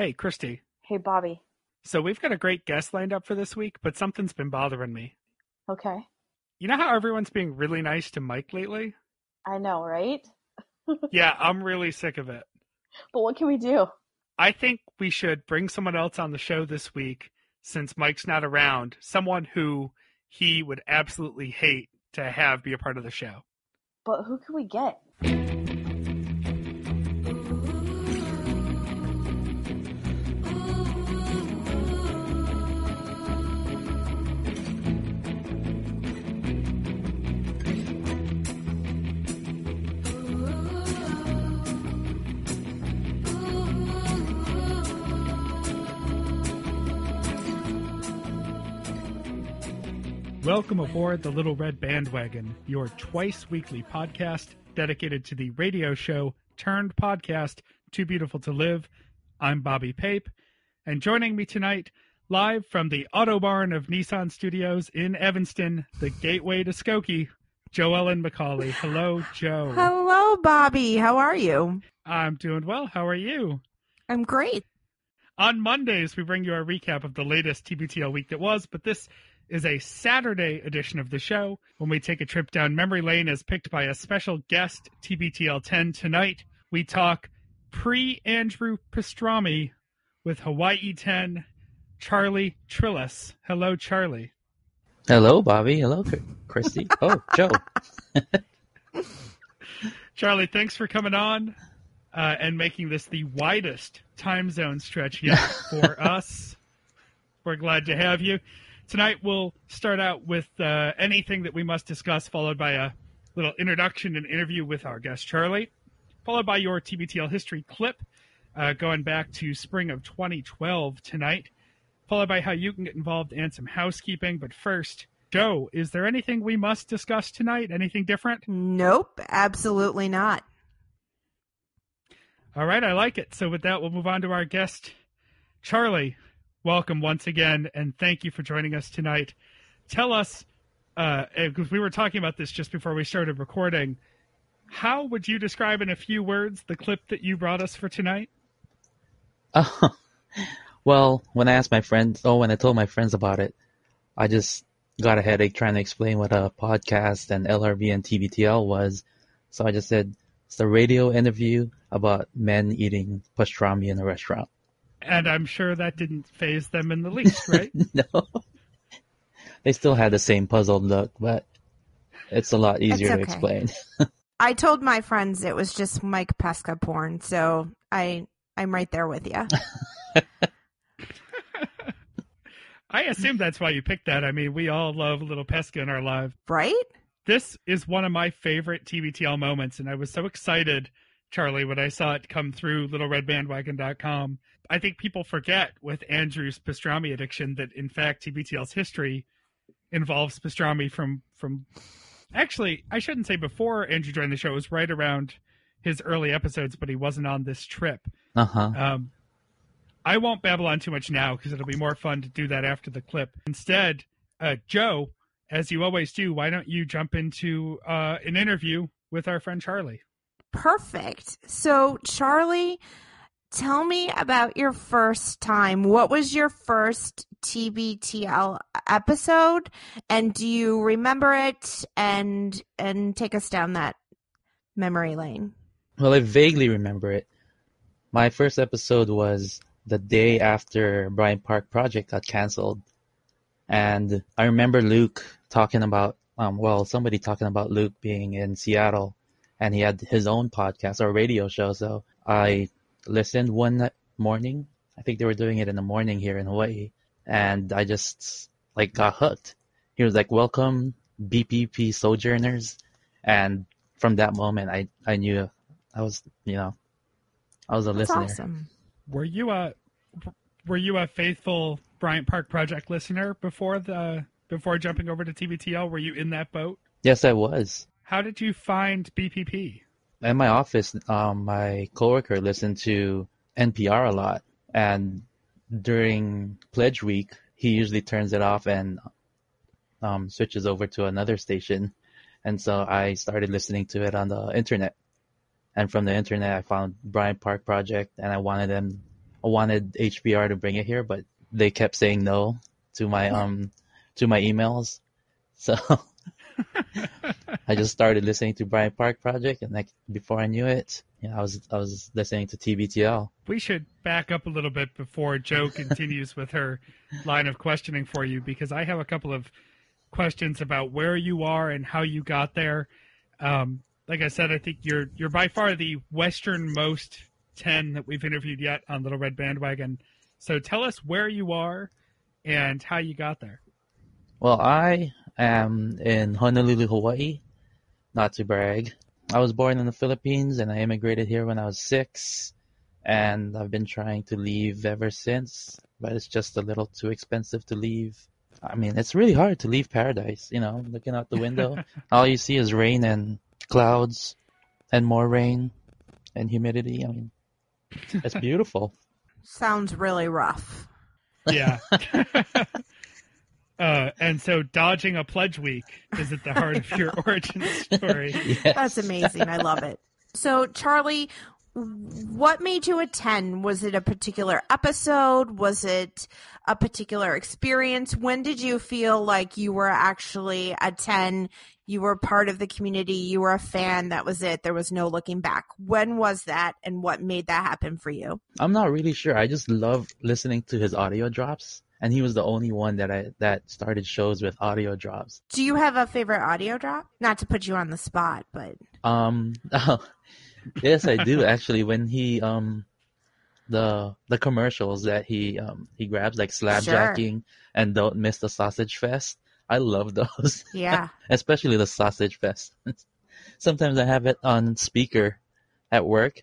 Hey, Christy. Hey, Bobby. So we've got a great guest lined up for this week, but something's been bothering me. Okay. You know how everyone's being really nice to Mike lately? I know, right? yeah, I'm really sick of it. But what can we do? I think we should bring someone else on the show this week since Mike's not around, someone who he would absolutely hate to have be a part of the show. But who can we get? Welcome aboard the Little Red Bandwagon, your twice weekly podcast dedicated to the radio show turned podcast Too Beautiful to Live. I'm Bobby Pape, and joining me tonight, live from the Autobarn of Nissan Studios in Evanston, the gateway to Skokie, Joellen McCauley. Hello, Joe. Hello, Bobby. How are you? I'm doing well. How are you? I'm great. On Mondays, we bring you a recap of the latest TBTL week that was, but this is a Saturday edition of the show when we take a trip down memory lane as picked by a special guest, TBTL 10. Tonight, we talk pre Andrew Pastrami with Hawaii 10, Charlie Trillis. Hello, Charlie. Hello, Bobby. Hello, Christy. oh, Joe. Charlie, thanks for coming on uh, and making this the widest time zone stretch yet for us. We're glad to have you. Tonight we'll start out with uh, anything that we must discuss, followed by a little introduction and interview with our guest Charlie, followed by your TBTL history clip uh, going back to spring of 2012 tonight, followed by how you can get involved and some housekeeping. But first, Joe, is there anything we must discuss tonight? Anything different? Nope, absolutely not. All right, I like it. So with that, we'll move on to our guest, Charlie welcome once again, and thank you for joining us tonight. Tell us, because uh, we were talking about this just before we started recording, how would you describe in a few words the clip that you brought us for tonight? Oh, well, when I asked my friends, oh, when I told my friends about it, I just got a headache trying to explain what a podcast and LRB and TBTL was. So I just said, it's a radio interview about men eating pastrami in a restaurant. And I'm sure that didn't phase them in the least, right? no. They still had the same puzzled look, but it's a lot easier okay. to explain. I told my friends it was just Mike Pesca porn, so I I'm right there with you. I assume that's why you picked that. I mean, we all love a little Pesca in our lives. Right? This is one of my favorite TBTL moments, and I was so excited, Charlie, when I saw it come through littleredbandwagon.com I think people forget with Andrew's pastrami addiction that in fact TBTL's history involves pastrami from from actually I shouldn't say before Andrew joined the show. It was right around his early episodes, but he wasn't on this trip. Uh huh. Um, I won't babble on too much now because it'll be more fun to do that after the clip. Instead, uh, Joe, as you always do, why don't you jump into uh, an interview with our friend Charlie? Perfect. So Charlie Tell me about your first time. What was your first TBTL episode and do you remember it and and take us down that memory lane? Well, I vaguely remember it. My first episode was the day after Bryant Park Project got canceled. And I remember Luke talking about um well, somebody talking about Luke being in Seattle and he had his own podcast or radio show, so I listened one morning. I think they were doing it in the morning here in Hawaii, and I just like got hooked. He was like, "Welcome, BPP sojourners," and from that moment, I I knew I was you know I was a That's listener. Awesome. Were you a were you a faithful Bryant Park Project listener before the before jumping over to TBTL? Were you in that boat? Yes, I was. How did you find BPP? In my office, um, my coworker listened to NPR a lot, and during pledge week, he usually turns it off and um, switches over to another station. And so I started listening to it on the internet. And from the internet, I found Bryant Park Project, and I wanted them wanted HPR to bring it here, but they kept saying no to my um to my emails. So I just started listening to Bryant Park Project, and like before I knew it, yeah, I was I was listening to TBTL. We should back up a little bit before Joe continues with her line of questioning for you because I have a couple of questions about where you are and how you got there. Um, like I said, I think you're you're by far the westernmost ten that we've interviewed yet on Little Red Bandwagon. So tell us where you are and how you got there. Well, I am in Honolulu, Hawaii. Not to brag. I was born in the Philippines and I immigrated here when I was six, and I've been trying to leave ever since, but it's just a little too expensive to leave. I mean, it's really hard to leave paradise, you know, looking out the window. all you see is rain and clouds and more rain and humidity. I mean, it's beautiful. Sounds really rough. Yeah. uh, and so dodging a pledge week is at the heart of your origin story. Yes. That's amazing. I love it. So, Charlie, what made you attend? Was it a particular episode? Was it a particular experience? When did you feel like you were actually a 10? You were part of the community, you were a fan, that was it. There was no looking back. When was that and what made that happen for you? I'm not really sure. I just love listening to his audio drops, and he was the only one that I that started shows with audio drops. Do you have a favorite audio drop? Not to put you on the spot, but Um, yes, I do actually. When he um, the the commercials that he um he grabs like slapjacking and don't miss the sausage fest. I love those, yeah. especially the sausage fest. Sometimes I have it on speaker at work,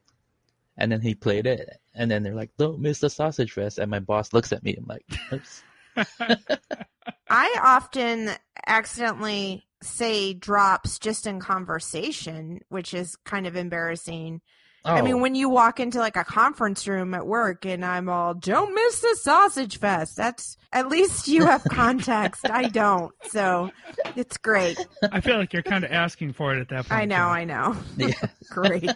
and then he played it, and then they're like, "Don't miss the sausage fest," and my boss looks at me. I'm like, Oops. I often accidentally say drops just in conversation, which is kind of embarrassing. I mean, Oh, when you walk into like a conference room at work and I'm all, don't miss the sausage fest. That's at least you have context. I don't. So it's great. I feel like you're kind of asking for it at that point. I know. Joe. I know. yeah. Great.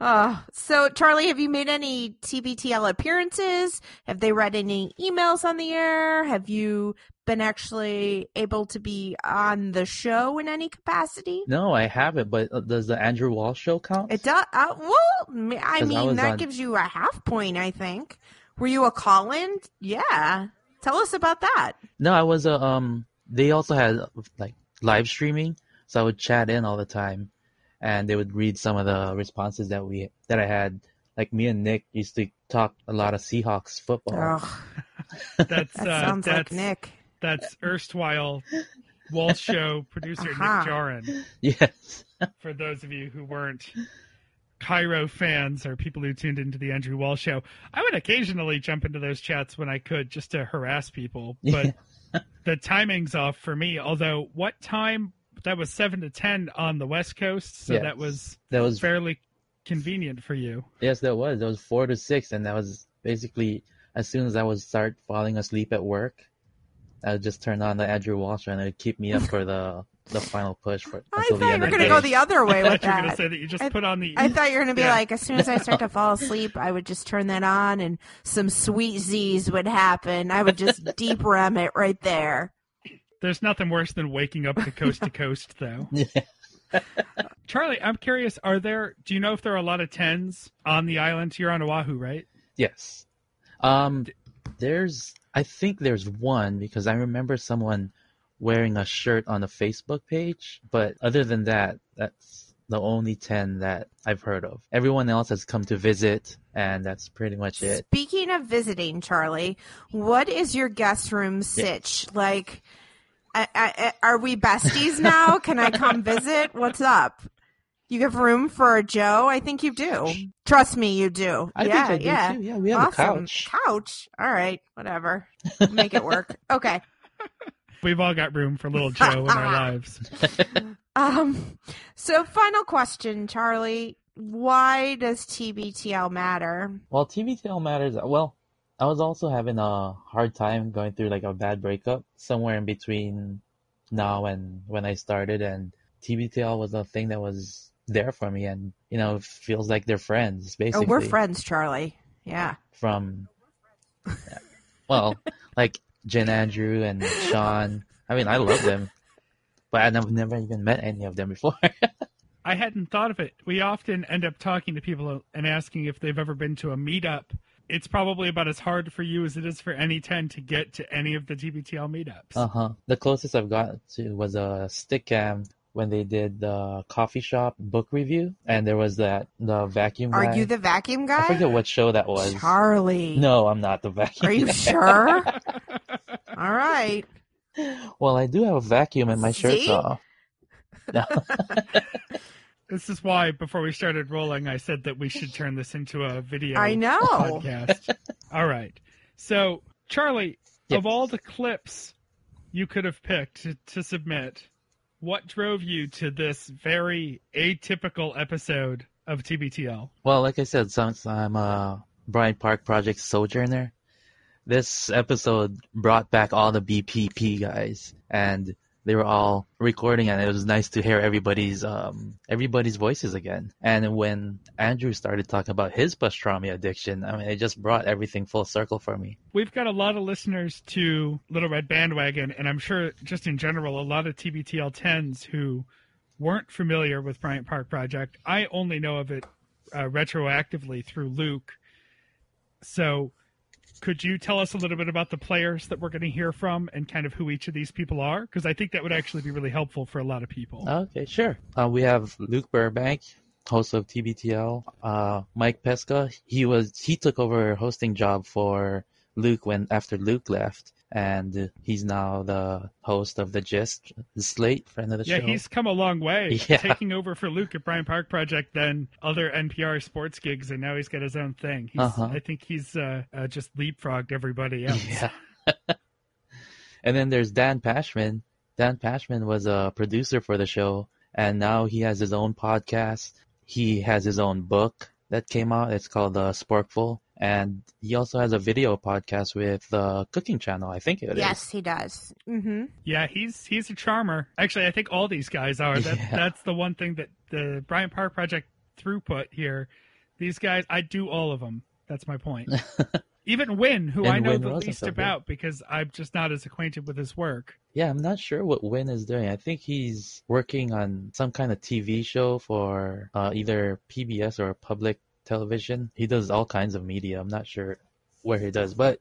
Uh, so, Charlie, have you made any TBTL appearances? Have they read any emails on the air? Have you been actually able to be on the show in any capacity? No, I haven't. But uh, does the Andrew Walsh show count? It does. Uh, well, m- I 'Cause I mean, was that on- gives you a half point, I think. Were you a call in? Yeah. Tell us about that. No, I was a um. They also had like live streaming, so I would chat in all the time, and they would read some of the responses that we that I had. Like me and Nick used to talk a lot of Seahawks football. Oh, That's that uh, sounds that's like Nick. That's erstwhile Walsh show producer Uh-huh. Nick Jarin. Yes. For those of you who weren't KIRO fans or people who tuned into the Andrew Walsh show, I would occasionally jump into those chats when I could just to harass people. But the timing's off for me. Although, what time? That was seven to ten on the West Coast, so Yes. that was That was fairly convenient for you. yes, that was. That was four to six, and that was basically as soon as I would start falling asleep at work, I would just turn on the Andrew Walsh, and it would keep me up for the the final push for I until thought the you end were of the going to day. go the other way I with thought you were going to that. say that you just I- put on the. I thought you were going to be Yeah. like, as soon as I start to fall asleep, I would just turn that on and some sweet Z's would happen. I would just deep REM it right there. There's nothing worse than waking up to coast to coast, though. Yeah. Charlie, I'm curious. Are there? Do you know if there are a lot of tens on the island? You're on Oahu, right? Yes. Um, there's, I think there's one because I remember someone wearing a shirt on a Facebook page, but other than that, that's the only 10 that I've heard of. Everyone else has come to visit, and that's pretty much it. Speaking of visiting, Charlie, what is your guest room sitch? Like, I, I, I- are we besties now? Can I come visit? What's up? You have room for Joe? I think you do. Trust me, you do. I yeah, think I do yeah. too. Yeah, we have awesome. a couch. Couch. All right, whatever. Make it work. Okay. We've all got room for little Joe in our lives. Um. So, final question, Charlie. Why does TBTL matter? Well, TBTL matters. Well, I was also having a hard time going through like a bad breakup somewhere in between now and when I started, and TBTL was a thing that was there for me, and you know, feels like they're friends basically. Oh, we're friends, Charlie. Yeah. From Well, like Jen Andrew and Sean. I mean, I love them, but I've never even met any of them before. I hadn't thought of it. We often end up talking to people and asking if they've ever been to a meetup. It's probably about as hard for you as it is for any 10 to get to any of the TBTL meetups. uh huh. The closest I've got to was a stick cam when they did the coffee shop book review, and there was that the vacuum. Are guy. you the vacuum guy? I forget what show that was. Charlie. No, I'm not the vacuum. Are you guy. sure? All right. Well, I do have a vacuum and my shirt's See? off. No. This is why, before we started rolling, I said that we should turn this into a video I know. podcast. all right. So, Charlie, Yep. of all the clips you could have picked to, to submit, what drove you to this very atypical episode of TBTL? Well, like I said, since I'm a Bryant Park Project sojourner, this episode brought back all the BPP guys, and they were all recording, and it was nice to hear everybody's um everybody's voices again. And when Andrew started talking about his pastrami addiction, I mean, it just brought everything full circle for me. We've got a lot of listeners to Little Red Bandwagon, and I'm sure just in general, a lot of TBTL 10s who weren't familiar with Bryant Park Project. I only know of it uh, retroactively through Luke. So, could you tell us a little bit about the players that we're going to hear from and kind of who each of these people are? Because I think that would actually be really helpful for a lot of people. Okay, sure. Uh, we have Luke Burbank, host of TBTL. Uh, Mike Pesca, he was he took over hosting job for Luke when after Luke left, and he's now the host of the Gist Slate, friend of the yeah, show. Yeah, he's come a long way, Yeah. taking over for Luke at Bryant Park Project, then other NPR sports gigs, and now he's got his own thing. He's, Uh-huh. I think he's uh, uh, just leapfrogged everybody else. Yeah. and then there's Dan Pashman. Dan Pashman was a producer for the show, and now he has his own podcast. He has his own book that came out. It's called uh, Sporkful. And he also has a video podcast with the Cooking Channel, I think it is. Yes, he does. Mm-hmm. Yeah, he's he's a charmer. Actually, I think all these guys are. That Yeah. that's the one thing that the Bryant Park Project throughput here. These guys, I do all of them. That's my point. Even Win, who And I know Win the least about because I'm just not as acquainted with his work. Yeah, I'm not sure what Win is doing. I think he's working on some kind of TV show for uh, either PBS or public television. He does all kinds of media. I'm not sure where he does, but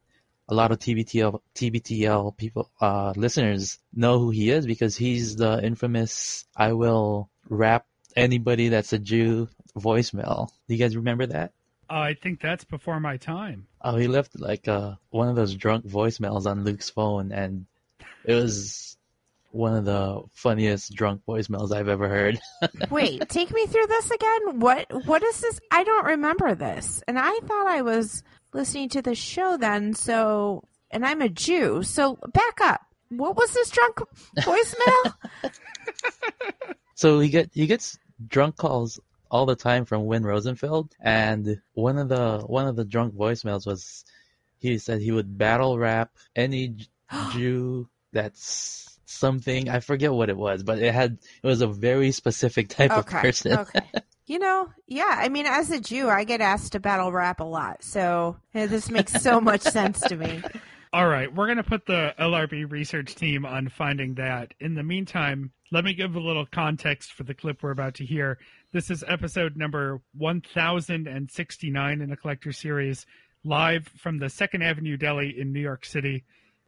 a lot of TBTL TBTL people uh, listeners know who he is because he's the infamous "I will rap anybody that's a Jew" voicemail. Do you guys remember that? I think that's before my time. Oh, he left like uh, one of those drunk voicemails on Luke's phone, and it was one of the funniest drunk voicemails I've ever heard. Wait, take me through this again. What what is this? I don't remember this. And I thought I was listening to the show then, so and I'm a Jew. So back up. What was this drunk voicemail? so he get he gets drunk calls all the time from Win Rosenfeld, and one of the one of the drunk voicemails was he said he would battle rap any Jew that's something I forget what it was, but it had it was a very specific type of person. Okay. You know, yeah, I mean as a Jew, I get asked to battle rap a lot. So eh, this makes so much sense to me. All right, we're going to put the LRB research team on finding that. In the meantime, let me give a little context for the clip we're about to hear. This is episode number 1069 in the Collector Series, live from the Second Avenue Deli in New York City.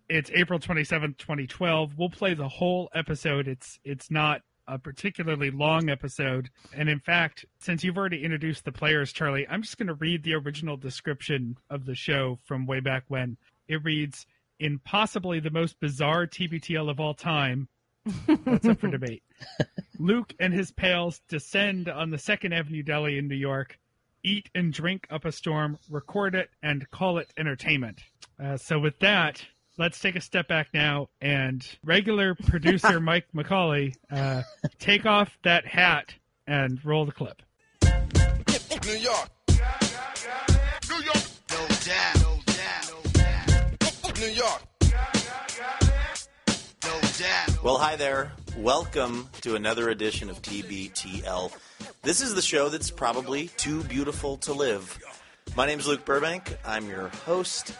It's April 27th, 2012. We'll play the whole episode. It's it's not a particularly long episode. And in fact, since you've already introduced the players, Charlie, I'm just going to read the original description of the show from way back when. It reads, in possibly the most bizarre TBTL of all time. That's up for debate. Luke and his pals descend on the Second Avenue Deli in New York, eat and drink up a storm, record it, and call it entertainment. Uh, so, with that, let's take a step back now and regular producer Mike McCauley, uh, take off that hat and roll the clip. New York. New York. No doubt. Well, hi there. Welcome to another edition of TBTL. This is the show that's probably too beautiful to live. My name is Luke Burbank. I'm your host.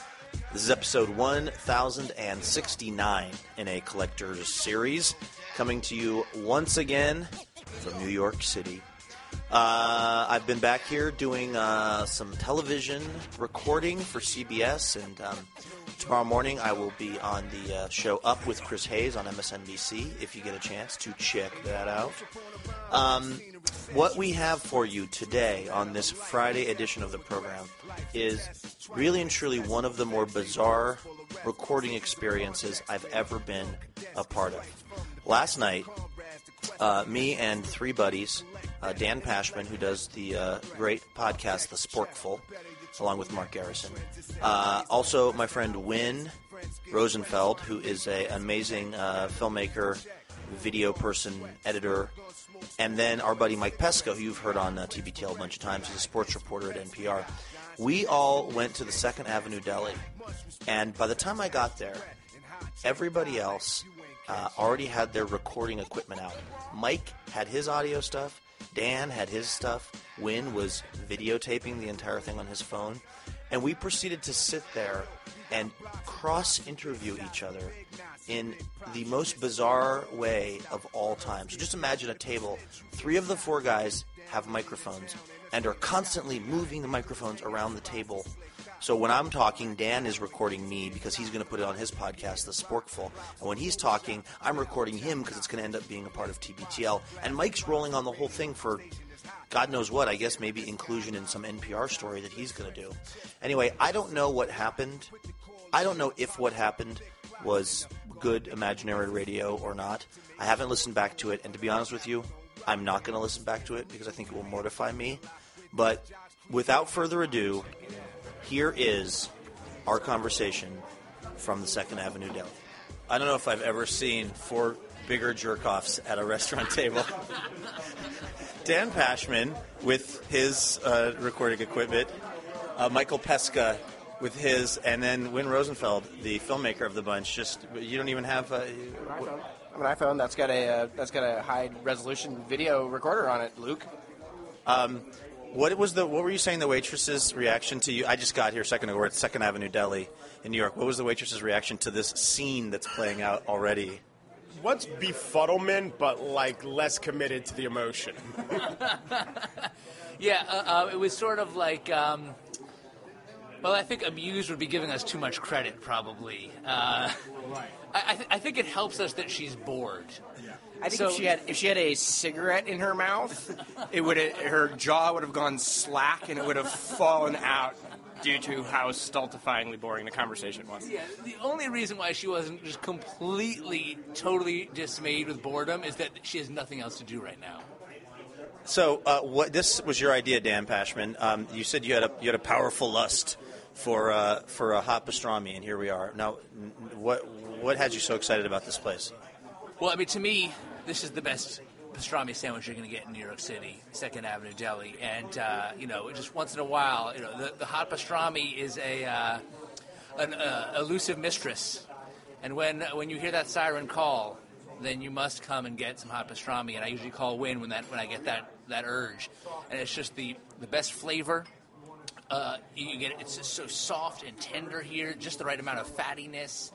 This is episode 1069 in a collector's series, coming to you once again from New York City. Uh, I've been back here doing uh, some television recording for CBS, and um, tomorrow morning I will be on the uh, show Up with Chris Hayes on MSNBC if you get a chance to check that out. Um, what we have for you today on this Friday edition of the program is really and truly one of the more bizarre recording experiences I've ever been a part of. Last night, uh, me and three buddies, uh, Dan Pashman, who does the uh, great podcast The Sporkful, along with Mark Garrison. Uh, also, my friend Win Rosenfeld, who is a amazing uh, filmmaker, video person, editor, and then our buddy Mike Pesca, who you've heard on uh, TBTL a bunch of times. He's a sports reporter at NPR. We all went to the Second Avenue Deli, and by the time I got there, everybody else uh, already had their recording equipment out. Mike had his audio stuff. Dan had his stuff. Win was videotaping the entire thing on his phone. And we proceeded to sit there and cross interview each other in the most bizarre way of all time. So just imagine a table. Three of the four guys have microphones and are constantly moving the microphones around the table. So when I'm talking, Dan is recording me because he's going to put it on his podcast, The Sporkful. And when he's talking, I'm recording him because it's going to end up being a part of TBTL. And Mike's rolling on the whole thing for God knows what. I guess maybe inclusion in some NPR story that he's going to do. Anyway, I don't know what happened. I don't know if what happened was good imaginary radio or not. I haven't listened back to it, and to be honest with you, I'm not going to listen back to it because I think it will mortify me. But without further ado, here is our conversation from the Second Avenue Deli. I don't know if I've ever seen four bigger jerk offs at a restaurant table. Dan Pashman with his uh, recording equipment, uh, Michael Pesca with his, and then Win Rosenfeld, the filmmaker of the bunch. Just you don't even have. Uh, I have an iPhone that's got a uh, that's got a high resolution video recorder on it, Luke. What was the? What were you saying? The waitress's reaction to you? I just got here a second ago. We're at Second Avenue Deli in New York. What was the waitress's reaction to this scene that's playing out already? What's befuddlement, but like less committed to the emotion? Yeah, uh, uh, it was sort of like. Um, well, I think amused would be giving us too much credit, probably. Uh, I, I, th- I think it helps us that she's bored. I think So- if she had if she had a cigarette in her mouth, it would her jaw would have gone slack and it would have fallen out due to how stultifyingly boring the conversation was. Yeah, the only reason why she wasn't just completely, totally dismayed with boredom is that she has nothing else to do right now. So, uh, what this was your idea, Dan Pashman? Um, you said you had a you had a powerful lust for uh, for a hot pastrami, and here we are. Now, n- what what had you so excited about this place? Well, I mean, to me, this is the best pastrami sandwich you're going to get in New York City, Second Avenue Deli, and uh, you know, just once in a while, you know, the, the hot pastrami is a uh, an uh, elusive mistress, and when when you hear that siren call, then you must come and get some hot pastrami. And I usually call Win when that when I get that that urge, and it's just the the best flavor. Uh, you get it's just so soft and tender here, just the right amount of fattiness.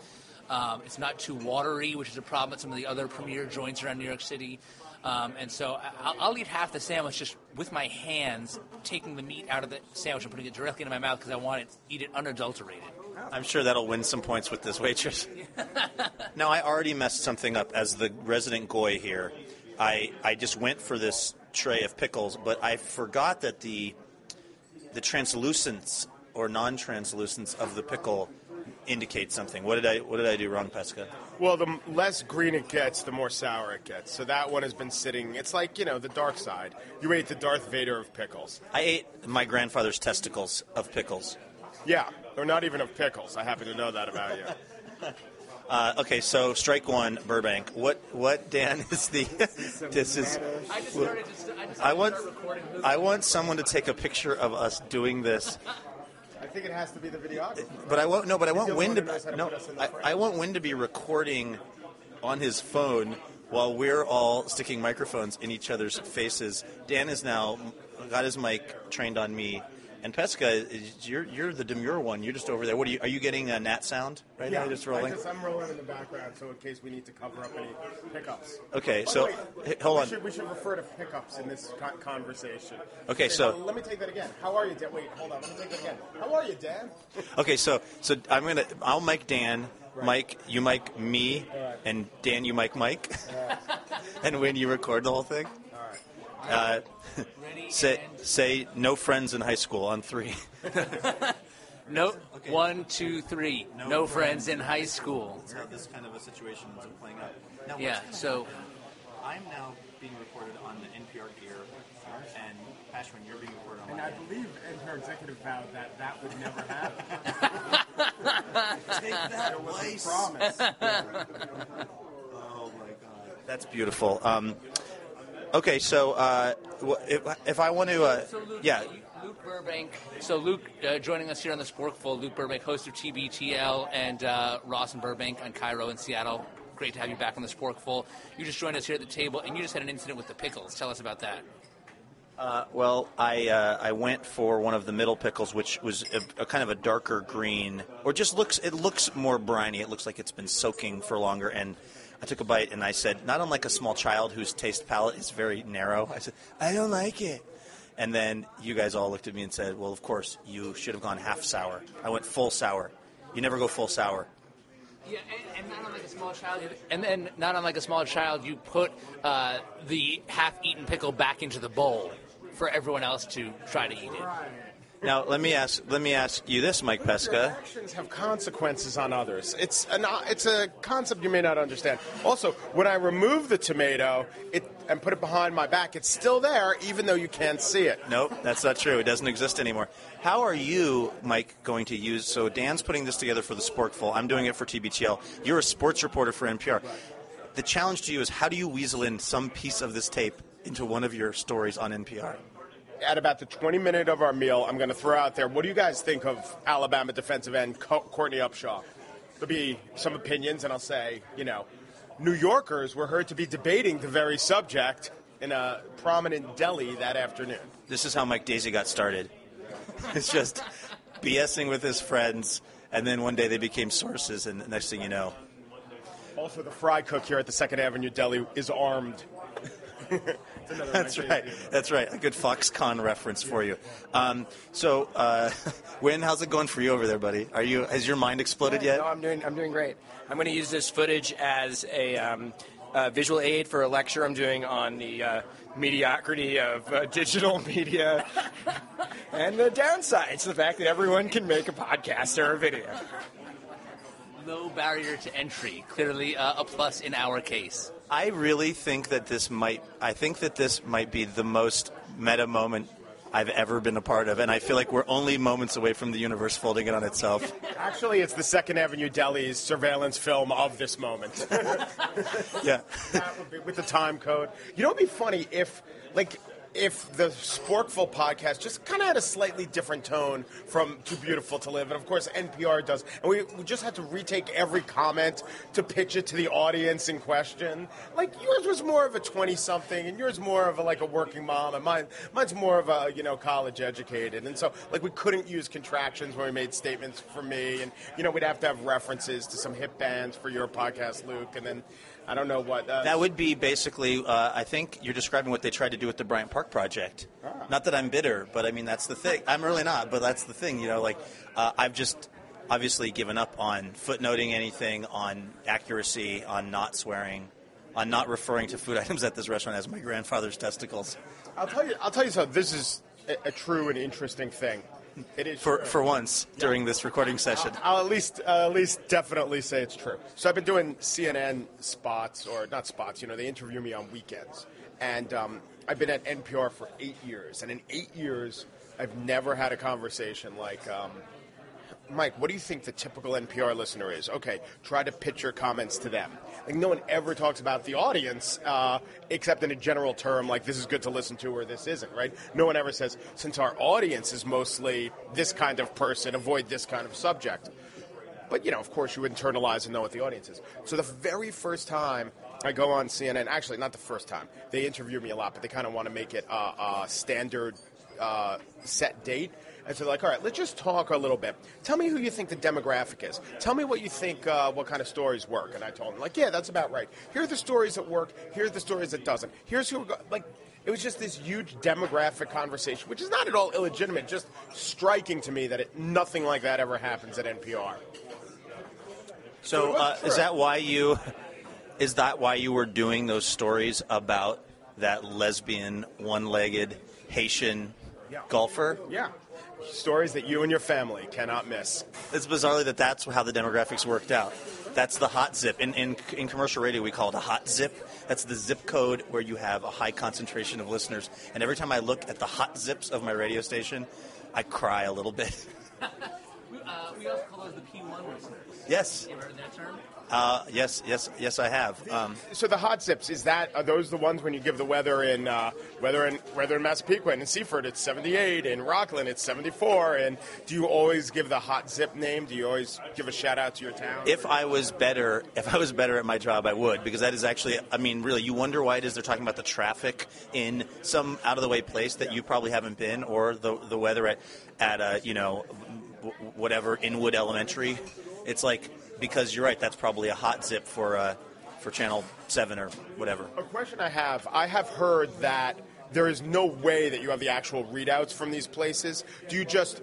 Um, it's not too watery, which is a problem at some of the other premier joints around New York City. Um, and so I'll, I'll eat half the sandwich just with my hands, taking the meat out of the sandwich and putting it directly into my mouth because I want to eat it unadulterated. I'm sure that'll win some points with this waitress. now, I already messed something up as the resident goy here. I I just went for this tray of pickles, but I forgot that the the translucence or non-translucence of the pickle indicates something. What did I what did I do wrong, Pesca? well, the less green it gets, the more sour it gets. So that one has been sitting. It's like you know the dark side. You ate the Darth Vader of pickles. I ate my grandfather's testicles of pickles. Yeah, or not even of pickles. I happen to know that about you. Uh, okay, so strike one, Burbank. What what Dan is the? this is. I just started to, I just I want. I want someone to take a picture of us doing this. I think it has to be the videographer. But I won't. No, but I want Win to. No, put us in the I. I want Win to be recording on his phone while we're all sticking microphones in each other's faces. Dan is now got his mic trained on me, And Pesca, is, you're you're the demure one. You're just over there. What are you? Are you getting a Nat sound right now? Just rolling. I just, I'm rolling in the background, so in case we need to cover up any pickups. Okay, By so h- hold we on. Should, we should refer to pickups in this conversation. Okay, so- let me take that again. How are you, Dan? Wait, hold on. Let me take that again. How are you, Dan? Okay, so so I'm gonna I'll mic Dan, Mike you mic me, and Dan you mic Mike, and when you record the whole thing, uh, say say no friends in high school on three. No, one, two, three. No, friends in high school. That's how this kind of a situation is playing out. Now, Yeah. So I'm now being recorded on the NPR gear, and Ashwin, you're being recorded on And I believe NPR executive vowed that that would never happen. Take that, It was a promise. Oh my god, that's beautiful. Um, okay, so uh, if, if I want to, uh, So Luke, yeah, Luke Burbank. So Luke uh, joining us here on the Sporkful. Luke Burbank, host of TBTL, and uh, Ross and Burbank on KIRO in Seattle. Great to have you back on the Sporkful. You just joined us here at the table, and you just had an incident with the pickles. Tell us about that. Uh, well, I uh, I went for one of the middle pickles, which was a, a kind of a darker green, or just looks it looks more briny. It looks like it's been soaking for longer. And I took a bite, and I said, not unlike a small child whose taste palate is very narrow. I said, I don't like it. And then you guys all looked at me and said, Well, of course, you should have gone half sour. I went full sour. You never go full sour. Yeah, and, and not unlike a small child, and then not unlike a small child, you put uh, the half-eaten pickle back into the bowl for everyone else to try to eat it. Now, let me ask let me ask you this, Mike Pesca. Actions have consequences on others. It's an, it's a concept you may not understand. Also, when I remove the tomato it, and put it behind my back, it's still there, even though you can't see it. Nope, that's not true. It doesn't exist anymore. How are you, Mike, going to use? So Dan's putting this together for the Sporkful. I'm doing it for TBTL. You're a sports reporter for NPR. The challenge to you is how do you weasel in some piece of this tape into one of your stories on NPR? At about the 20 minute of our meal, I'm going to throw out there what do you guys think of Alabama defensive end Co- Courtney Upshaw? There'll be some opinions, and I'll say, you know, New Yorkers were heard to be debating the very subject in a prominent deli that afternoon. This is how Mike Daisey got started. It's just BSing with his friends, and then one day they became sources, and the next thing you know, Also, the fry cook here at the Second Avenue Deli is armed. It's another That's right. Daisey. That's right. A good Foxconn reference for you. Um, so, uh, Win, how's it going for you over there, buddy? Are you has your mind exploded yet? No, I'm doing. I'm doing great. I'm going to use this footage as a um, uh, visual aid for a lecture I'm doing on the uh, mediocrity of uh, digital media and the downsides, the fact that everyone can make a podcast or a video. Low barrier to entry, clearly uh, a plus in our case. I really think that this might. I think that this might be the most meta moment I've ever been a part of, and I feel like we're only moments away from the universe folding it on itself. Actually, it's the Second Avenue Deli's surveillance film of this moment. yeah. That would be with the time code. You know, it'd be funny if, like, if the Sporkful podcast just kind of had a slightly different tone from Too Beautiful to Live, and of course NPR does, and we, we just had to retake every comment to pitch it to the audience in question. Like yours was more of a twenty-something, and yours more of a, like a working mom, and mine mine's more of a you know college educated, and so like we couldn't use contractions when we made statements for me, and you know we'd have to have references to some hip bands for your podcast, Luke, and then. I don't know what. Uh, That would be basically. Uh, I think you're describing what they tried to do with the Bryant Park project. Not that I'm bitter, but I mean that's the thing. I'm really not, but that's the thing. You know, like uh, I've just obviously given up on footnoting anything, on accuracy, on not swearing, on not referring to food items at this restaurant as my grandfather's testicles. I'll tell you. I'll tell you something. This is a, a true and interesting thing. It is For true. for once during this recording session. I'll at least uh, at least definitely say it's true. So I've been doing CNN spots or not spots. You know, they interview me on weekends, and um, I've been at NPR for eight years. And in eight years, I've never had a conversation like. Um, Mike, what do you think the typical NPR listener is? Okay, try to pitch your comments to them. Like no one ever talks about the audience, uh, except in a general term, like this is good to listen to or this isn't, right? No one ever says since our audience is mostly this kind of person, avoid this kind of subject. But you know, of course, you internalize and know what the audience is. So the very first time I go on CNN, actually not the first time, they interview me a lot, but they kind of want to make it a, a standard uh, set date. And so, like, all right, let's just talk a little bit. Tell me who you think the demographic is. Tell me what you think, uh, what kind of stories work. And I told him, like, yeah, that's about right. Here are the stories that work. Here are the stories that doesn't. Here's who, go-" like, it was just this huge demographic conversation, which is not at all illegitimate. Just striking to me that it, nothing like that ever happens at NPR. So uh, is that why you is that why you were doing those stories about that lesbian one-legged Haitian Yeah. golfer? Yeah. Stories that you and your family cannot miss. It's bizarrely that that's how the demographics worked out. That's the hot zip. In, in, in commercial radio, we call it a hot zip. That's the zip code where you have a high concentration of listeners. And every time I look at the hot zips of my radio station, I cry a little bit. We, uh, we also call those the P1 listeners. yes, You ever heard that term? Uh, yes, yes, yes, I have. Um, So the hot zips is that are those the ones when you give the weather in uh, weather in weather in Massapequa and in Seaford it's 78 in Rockland it's 74 and do you always give the hot zip name? Do you always give a shout out to your town? if I was better, if I was better at my job, I would because that is actually. I mean, really, you wonder why it is they're talking about the traffic in some out of the way place that you probably haven't been, or the the weather at at uh, you know w- whatever Inwood Elementary. It's like because you're right. That's probably a hot zip for uh, for Channel Seven or whatever. A question I have I have heard that there is no way that you have the actual readouts from these places. Do you just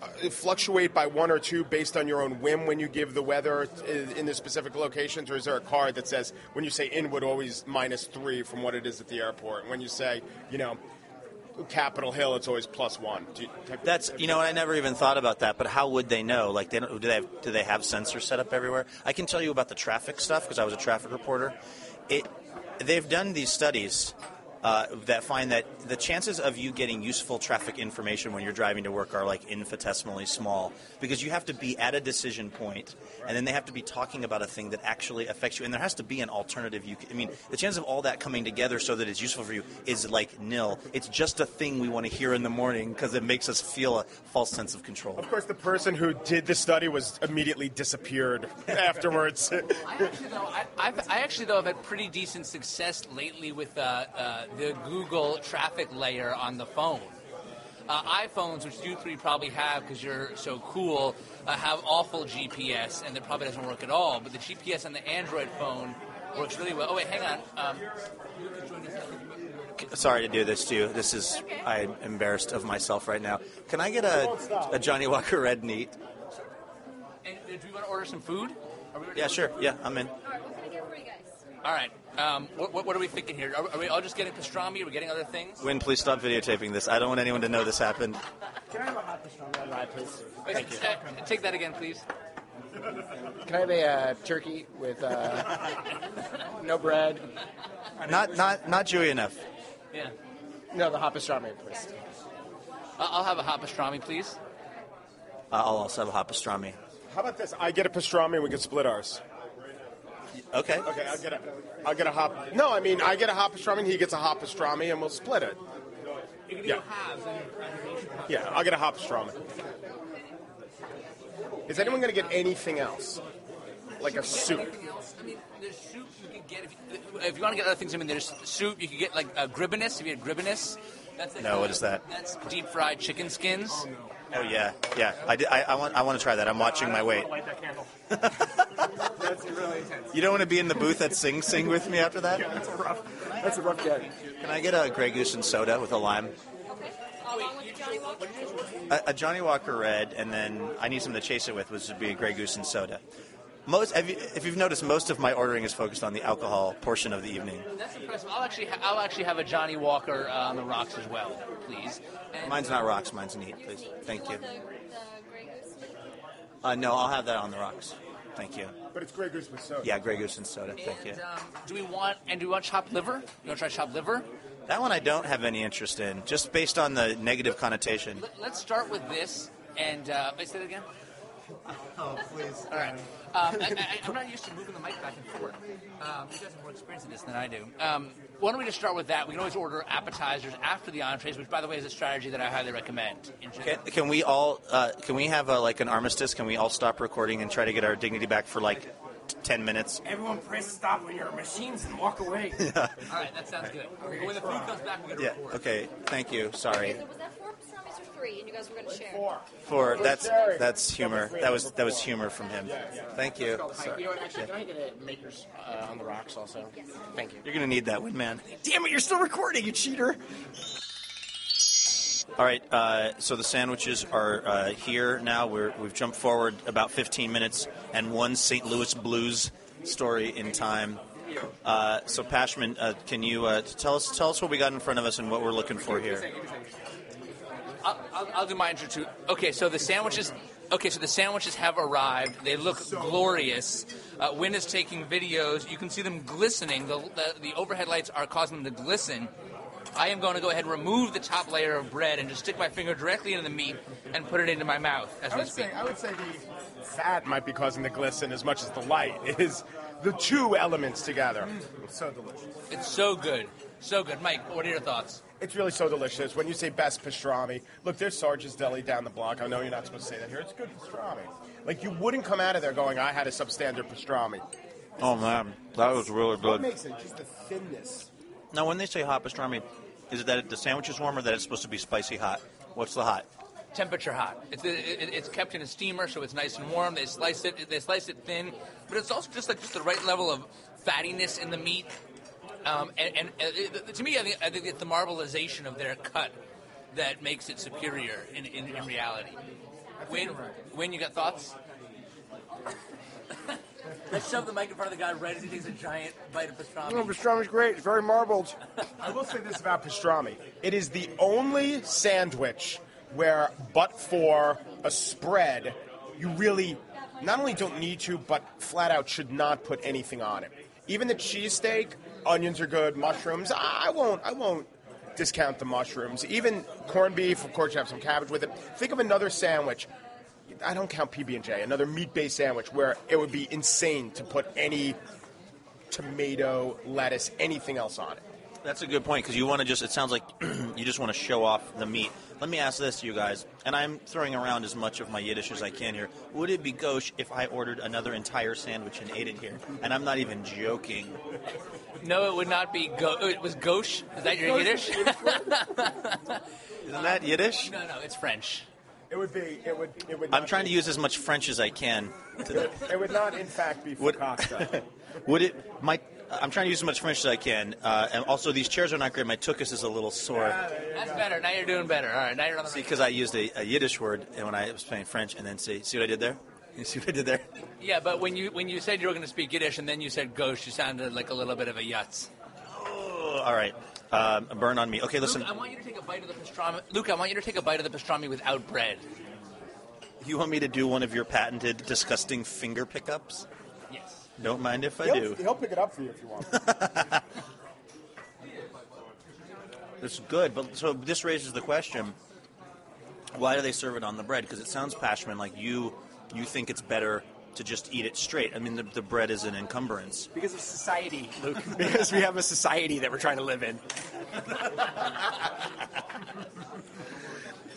uh, fluctuate by one or two based on your own whim when you give the weather in, the specific locations, or is there a card that says when you say Inwood always minus three from what it is at the airport, when you say you know Capitol Hill it's always plus one? You, have- That's you know, and I never even thought about that. But how would they know? Like, they don't, do they have do they have sensors set up everywhere? I can tell you about the traffic stuff because I was a traffic reporter. It they've done these studies uh, that find that the chances of you getting useful traffic information when you're driving to work are like infinitesimally small because you have to be at a decision point and then they have to be talking about a thing that actually affects you and there has to be an alternative you can, I mean the chance of all that coming together so that it's useful for you is like nil it's just a thing we want to hear in the morning because it makes us feel a false sense of control Of course, the person who did the study was immediately disappeared afterwards. I actually, though, I, I've, I actually though have had pretty decent success lately with uh, uh, the Google traffic layer on the phone. Uh, iPhones, which you three probably have because you're so cool, uh, have awful GPS, and it probably doesn't work at all. But the GPS on the Android phone works really well. Oh wait, hang on. Um, you can join us. sorry to do this to you this is I'm embarrassed of myself right now can I get a, a Johnnie Walker Red Neat And, uh, do we want to order some food? Are we yeah to- sure yeah I'm in All right. Um, what, what, what are we thinking here? Are, are we all just getting pastrami? Are we getting other things? Win please stop videotaping this I don't want anyone to know this happened Can I have a hot pastrami on rye, please? Wait, uh, take that again, please. Can I have a uh, turkey with uh, no bread? not not not Jewy enough Yeah. No, the hot pastrami, please. I'll I'll have a hot pastrami, please. Uh, I'll also have a hot pastrami. How about this? I get a pastrami and we can split ours. Okay. Okay, I'll get a, I'll get a hot. No, I mean I get a hot pastrami, and he gets a hot pastrami, and we'll split it. Yeah. Yeah, I'll get a hot pastrami. Is anyone going to get anything else? Like a soup? I mean, there's soup you can get if you, if you want to get other things. I mean, there's soup. You can get like uh, gribenes. If you had gribenes, that's like, No, what is that? That's deep fried chicken skins. Oh yeah, yeah. I, did- I, I want I want to try that. I'm watching my weight. Light that candle. That's really intense. You don't want to be in the booth at Sing Sing with me after that? That's a rough. That's a rough get. Can I get a Grey Goose and soda with a lime? A, a Johnnie Walker Red, and then I need something to chase it with, which would be a Grey Goose and soda. Most, have you, if you've noticed, most of my ordering is focused on the alcohol portion of the evening. That's impressive. I'll actually ha- I'll actually have a Johnnie Walker uh, on the rocks as well, please. And, Mine's not rocks, mine's neat, please. Thank you. Uh, no, I'll have that on the rocks. Thank you. But it's Grey Goose with soda. Yeah, Grey Goose and soda. Thank you. And, um, do we want and do we want chopped liver? You want to try chopped liver? That one I don't have any interest in, just based on the negative connotation. Let, let's start with this. And uh, wait, say it again. Oh, please. All right. Um, I, I, I'm not used to moving the mic back and forth. Um, you guys have more experience in this than I do. Um, why don't we just start with that? We can always order appetizers after the entrees, which, by the way, is a strategy that I highly recommend. In Can, can we all? Uh, can we have a, like an armistice? Can we all stop recording and try to get our dignity back for like t- ten minutes? Everyone press stop on your machines and walk away. All right, that sounds good. Okay, When the food comes back, we're going to Yeah. record. Okay. Thank you. Sorry. Three, and you guys were going to share. For that's that's humor. That was that was humor from him. Thank you. You know what? Actually, can I get a Makers uh, on the rocks also? Thank you. You're gonna need that one, man. Damn it! You're still recording, you cheater. All right, uh, so the sandwiches are uh, here now. We're, we've jumped forward about 15 minutes and one St. Louis Blues story in time. Uh, so, Pashman, uh, can you uh, tell us tell us what we got in front of us and what we're looking for here? I'll, I'll, I'll do my intro too. Okay, so the sandwiches. Okay, so the sandwiches have arrived. They look glorious. Uh, Win is taking videos. You can see them glistening. The, the, the overhead lights are causing them to glisten. I am going to go ahead and remove the top layer of bread and just stick my finger directly into the meat and put it into my mouth as I we would speak. say I would say the fat might be causing the glisten as much as the light. It is the two elements together. It's so delicious. It's so good, so good. Mike, what are your thoughts? It's really so delicious. When you say best pastrami, look, there's Sarge's Deli down the block. I know you're not supposed to say that here. It's good pastrami. Like you wouldn't come out of there going, I had a substandard pastrami. Oh man, that was really What good. makes it? Just the thinness. Now, when they say hot pastrami, is it that the sandwich is warm or that it's supposed to be spicy hot? What's the hot? Temperature hot. It's, it, it- it's kept in a steamer, so it's nice and warm. They slice it. They slice it thin, but it's also just like just the right level of fattiness in the meat. Um, and and uh, to me, I think, I think it's the marbleization of their cut that makes it superior in, in, in reality. Win, Win, you got thoughts? Let's shove the mic in front of the guy right as he takes a giant bite of pastrami. No, pastrami's great. It's very marbled. I will say this about pastrami: it is the only sandwich where, but for a spread, you really not only don't need to, but flat out should not put anything on it. Even the cheesesteak, onions are good, mushrooms. I won't. I won't discount the mushrooms. Even corned beef, of course, you have some cabbage with it. Think of another sandwich. I don't count PB and J. Another meat-based sandwich where it would be insane to put any tomato, lettuce, anything else on it. That's a good point because you want to just, it sounds like you just want to show off the meat. Let me ask this to you guys, and I'm throwing around as much of my Yiddish as I can here. Would it be gauche if I ordered another entire sandwich and ate it here? And I'm not even joking. No, it would not be. Go- it was gauche. Is that your Yiddish? Isn't that Yiddish? No, no, it's French. It would be. It would. It would. I'm trying be- to use as much French as I can. To, It would not, in fact, be Would- focaccia. would it, my, I'm trying to use as much French as I can. Uh, and also, these chairs are not great. My tuchus is a little sore. That's better. Now you're doing better. All right, now you're on the See, because I used a, a Yiddish word and when I was playing French, and then say, see what I did there? You see what I did there? Yeah, but when you when you said you were going to speak Yiddish and then you said gauche, you sounded like a little bit of a yutz. Oh, all right. Um, a burn on me. Okay, listen. Luke, I want you to take a bite of the pastrami. Luke, I want you to take a bite of the pastrami without bread. You want me to do one of your patented disgusting finger pickups? Yes. Don't mind if I he'll, do. he'll pick it up for you if you want. It's good, but so this raises the question: Why do they serve it on the bread? Because it sounds, Pashman, like you you think it's better to just eat it straight. I mean, the, the bread is an encumbrance. Because of society, Luke. because we have a society that we're trying to live in.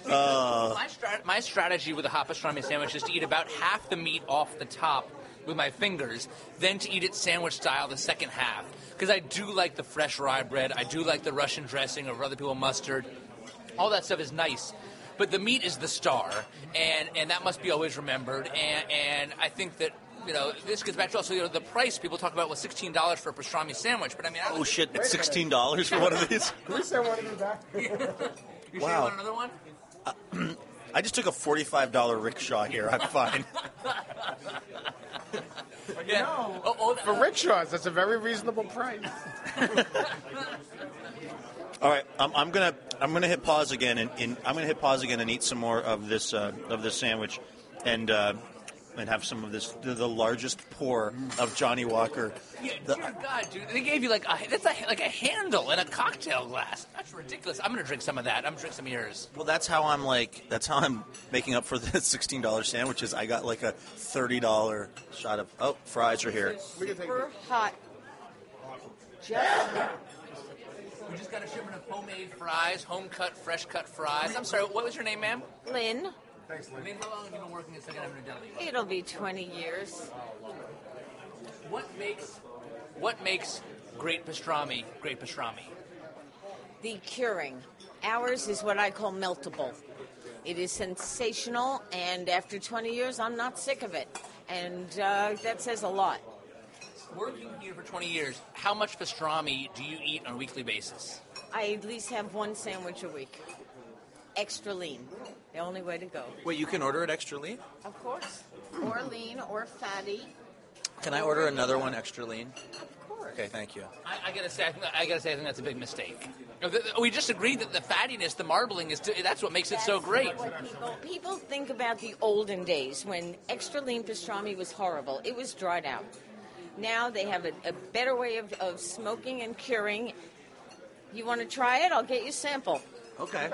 Uh. my, strat- my strategy with a hot pastrami sandwich is to eat about half the meat off the top with my fingers, then to eat it sandwich style the second half. Because I do like the fresh rye bread, I do like the Russian dressing or other people mustard. All that stuff is nice. But the meat is the star, and, and that must be always remembered. And, and I think that you know this gets back to also you know, the price. People talk about was sixteen dollars for a pastrami sandwich, but I mean, I Oh shit! It's sixteen dollars for one of these. Can we send one of these back? You sure Wow. you want another one? Uh, I just took a forty-five dollar rickshaw here. I'm fine. Yeah. Oh, oh, For rickshaws, that's a very reasonable price. All right, I'm, I'm gonna I'm gonna hit pause again, and, and I'm gonna hit pause again and eat some more of this uh, of this sandwich, and uh, and have some of this the, the largest pour of Johnnie Walker. Yeah, The- dear God, dude, they gave you like a that's a, like a handle and a cocktail glass. That's ridiculous. I'm gonna drink some of that. I'm gonna drink some of yours. well, that's how I'm like that's how I'm making up for the sixteen dollar sandwiches. I got like a thirty dollar shot of oh fries are here. Super hot. Just We just got a shipment of homemade fries, home cut, fresh cut fries. I'm sorry, what was your name, ma'am? Lynn, Lynn, how long have you been working at Second Avenue Deli? it'll be 20 years. What makes what makes great pastrami great pastrami? The curing. Ours is what I call meltable. It is sensational, and after 20 years, I'm not sick of it. And uh, that says a lot. Working here for 20 years, how much pastrami do you eat on a weekly basis? I at least have one sandwich a week. Extra lean. The only way to go. Wait, you can order it extra lean? Of course. Or lean or fatty. Can I order another one extra lean? Of course. Okay, thank you. I, I gotta say, I, think, I gotta say, I think that's a big mistake. You know, the- the- we just agreed that the fattiness, the marbling, is that's what makes it so great. People, people think about the olden days when extra lean pastrami was horrible. It was dried out. Now they have a, a better way of, of smoking and curing. You want to try it? I'll get you a sample. Okay.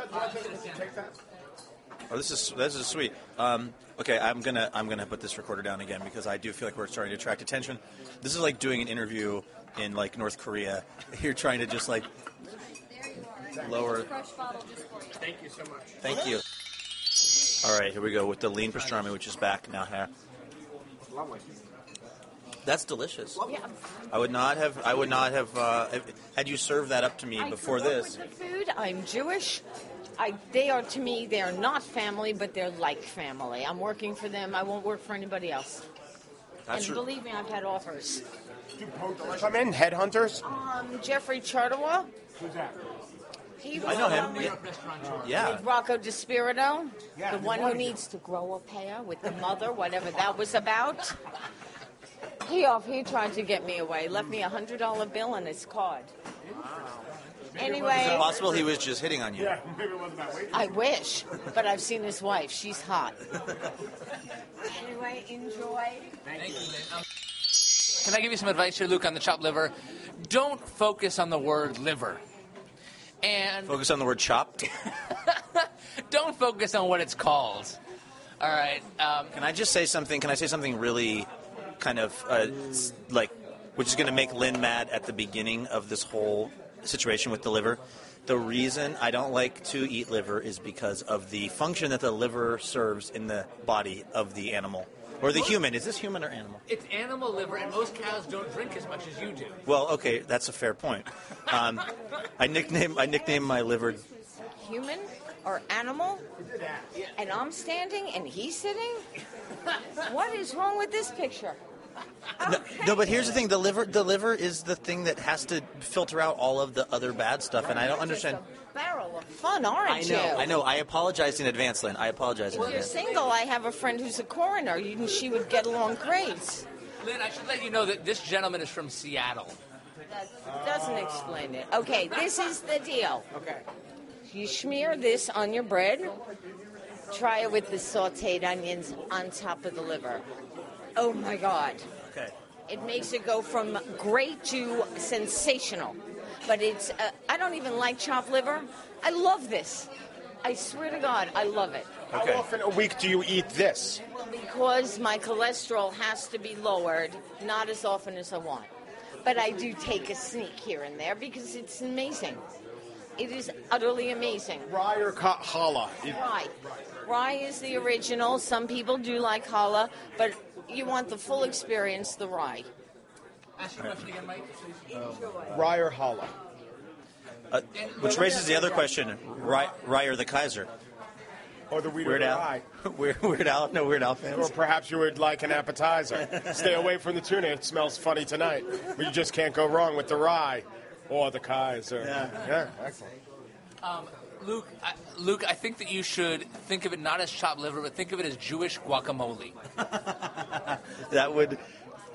Oh, this is this is sweet. Um, okay, I'm gonna I'm gonna put this recorder down again because I do feel like we're starting to attract attention. This is like doing an interview in like North Korea. You're trying to just like lower. Thank you so much. Thank you. All right, here we go with the lean pastrami, which is back now here. That's delicious. Yeah. I would not have. I would not have. Uh, had you served that up to me I before grew up this. with the food. I'm Jewish. I, they are to me. They are not family, but they're like family. I'm working for them. I won't work for anybody else. That's and r- believe me, I've had offers. Come in, headhunters. Um, Jeffrey Chodorow. Who's that? He I know him. Yeah. yeah. With Rocco DiSpirito, Yeah, the one who needs to grow a pair with the mother, whatever that was about. He off. He tried to get me away. Left me a hundred dollar bill and his card. Is it possible he was just hitting on you? Yeah, maybe it wasn't that way. I wish, but I've seen his wife. She's hot. Anyway, enjoy. Thank you, Lynn. Can I give you some advice here, Luke, on the chopped liver? Don't focus on the word liver. And Focus on the word chopped. don't focus on what it's called. All right. Um, Can I just say something? Can I say something really kind of uh, like, which is going to make Lynn mad at the beginning of this whole situation with the liver? The reason I don't like to eat liver is because of the function that the liver serves in the body of the animal or the human. Is this human or animal? it's animal liver, and most cows don't drink as much as you do. Well, okay, that's a fair point. Um, I nickname I nickname my liver. Human or animal? And I'm standing and he's sitting? What is wrong with this picture? No, no, but here's the thing: the liver, the liver is the thing that has to filter out all of the other bad stuff, and I don't understand. Just a barrel of fun, aren't I you? know, I know. I apologize in advance, Lynn. I apologize in If you're advance. single, I have a friend who's a coroner. You, and she would get along great. Lynn, I should let you know that this gentleman is from Seattle. That doesn't explain it. Okay, this is the deal. Okay. You smear this on your bread. Try it with the sauteed onions on top of the liver. Oh my God. Okay. It makes it go from great to sensational. But it's, uh, I don't even like chopped liver. I love this. I swear to God, I love it. How often a week do you eat this? Because my cholesterol has to be lowered, not as often as I want. But I do take a sneak here and there because it's amazing. It is utterly amazing. Rye or ca- challah? Rye. Rye is the original. Some people do like challah, but you want the full experience, the rye. Ask your question again, Mike. Rye or challah? Uh, which raises the other question: Rye, Rye or the Kaiser? Or the wheat Weird or Al. rye? Weird, Weird Al. No Weird Al Or perhaps you would like an appetizer. Stay away from the tuna. It smells funny tonight. But you just can't go wrong with the rye or the Kaiser. Yeah. yeah excellent. Um, Luke, I, Luke, I think that you should think of it not as chopped liver, but think of it as Jewish guacamole. That would.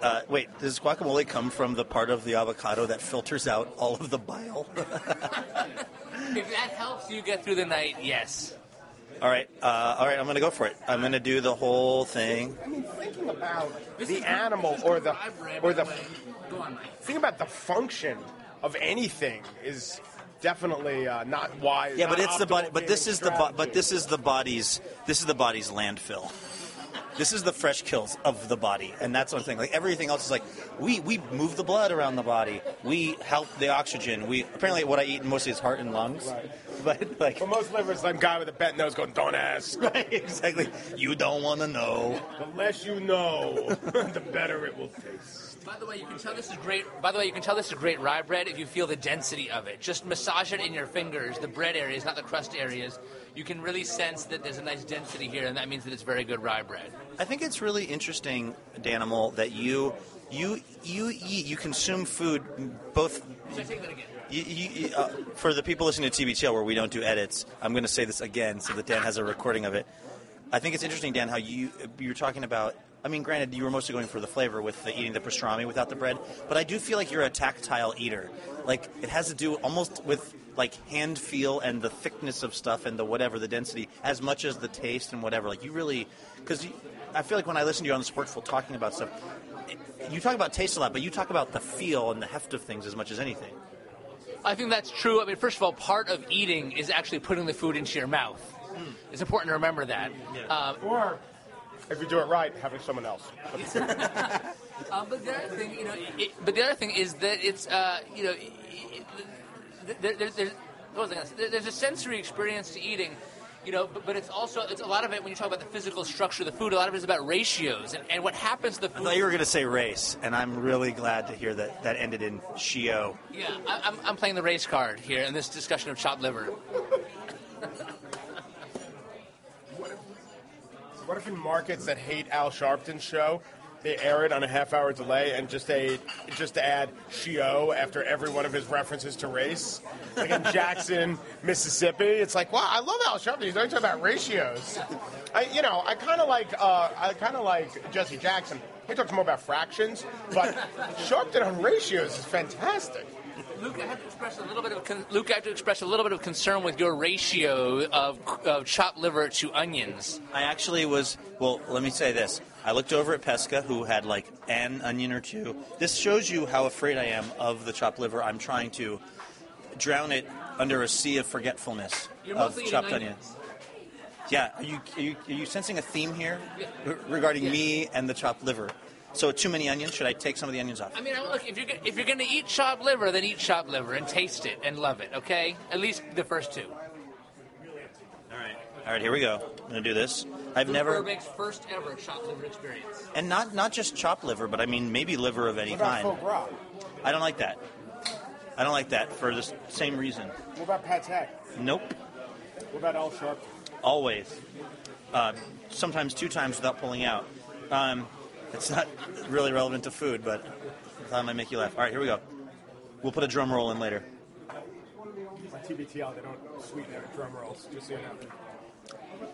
Uh, wait, does guacamole come from the part of the avocado that filters out all of the bile? if that helps you get through the night, yes. all right, uh, all right. I'm going to go for it. I'm going to do the whole thing. I mean, thinking about the animal or the or the Go on, Mike. think about the function of anything is definitely uh, not wise. Yeah, but it's the body. But this is the bo- but this is the body's this is the body's landfill. This is the fresh kills of the body, and that's one thing. Like everything else is like we we move the blood around the body. We help the oxygen. We apparently what I eat mostly is heart and lungs. but like, For most livers, some guy with a bent nose going, "Don't ask." right, exactly. You don't want to know. The less you know, the better it will taste. By the way, you can tell this is great. By the way, you can tell this is great rye bread if you feel the density of it. Just massage it in your fingers, the bread areas, not the crust areas. You can really sense that there's a nice density here, and that means that it's very good rye bread. I think it's really interesting, Danimal, that you you you eat you consume food both. Should I take that again? You, you, you- uh, for the people listening to TBTL where we don't do edits, I'm going to say this again so that Dan has a recording of it. I think it's interesting, Dan, how you you were talking about. I mean, granted, you were mostly going for the flavor with the eating the pastrami without the bread, but I do feel like you're a tactile eater. Like it has to do almost with like hand feel and the thickness of stuff and the whatever the density as much as the taste and whatever. Like you really, because I feel like when I listen to you on the Sporkful talking about stuff, you talk about taste a lot, but you talk about the feel and the heft of things as much as anything. I think that's true. I mean, first of all, part of eating is actually putting the food into your mouth. It's important to remember that. Um, Or, if you do it right, having someone else. Um, but the other thing, you know, it, but the other thing is that it's, uh, you know, it, it, there, there, there's, what was I say? There- there's a sensory experience to eating, you know, but, but it's also it's a lot of it when you talk about the physical structure of the food. A lot of it is about ratios and, and what happens to the I food. thought you were going to say race, and I'm really glad to hear that that ended in Shio. Yeah, I, I'm, I'm playing the race card here in this discussion of chopped liver. What if in markets that hate Al Sharpton's show, they air it on a half-hour delay and just a just to add Shio after every one of his references to race, like in Jackson, Mississippi? It's like, wow, I love Al Sharpton. He's always talking about ratios. I, you know, I kind of like uh, I kind of like Jesse Jackson. He talks more about fractions, but Sharpton on ratios is fantastic. Luke, I have to express a little bit of con- Luke. I have to express a little bit of concern with your ratio of, of chopped liver to onions. I actually was. Well, let me say this. I looked over at Pesca, who had like an onion or two. This shows you how afraid I am of the chopped liver. I'm trying to drown it under a sea of forgetfulness You're of chopped onions. onion. Yeah, are you, are you are you sensing a theme here re- regarding me and the chopped liver? So too many onions? Should I take some of the onions off? I mean, look, if you're go- if you're going to eat chopped liver, then eat chopped liver and taste it and love it. Okay, at least the first two. All right. All right, here we go. I'm gonna do this. I've Luke never, Burbank's first ever chopped liver experience. and not not just chopped liver, but I mean maybe liver of any What about kind. foie gras? I don't like that. I don't like that for the s- same reason. What about pate? Nope. What about Al Sharpton? Always. Uh, sometimes two times without pulling out. Um, it's not really relevant to food, but I thought I might make you laugh. All right, here we go. We'll put a drum roll in later. On TBTL, they don't sweeten their drum rolls, just so you know.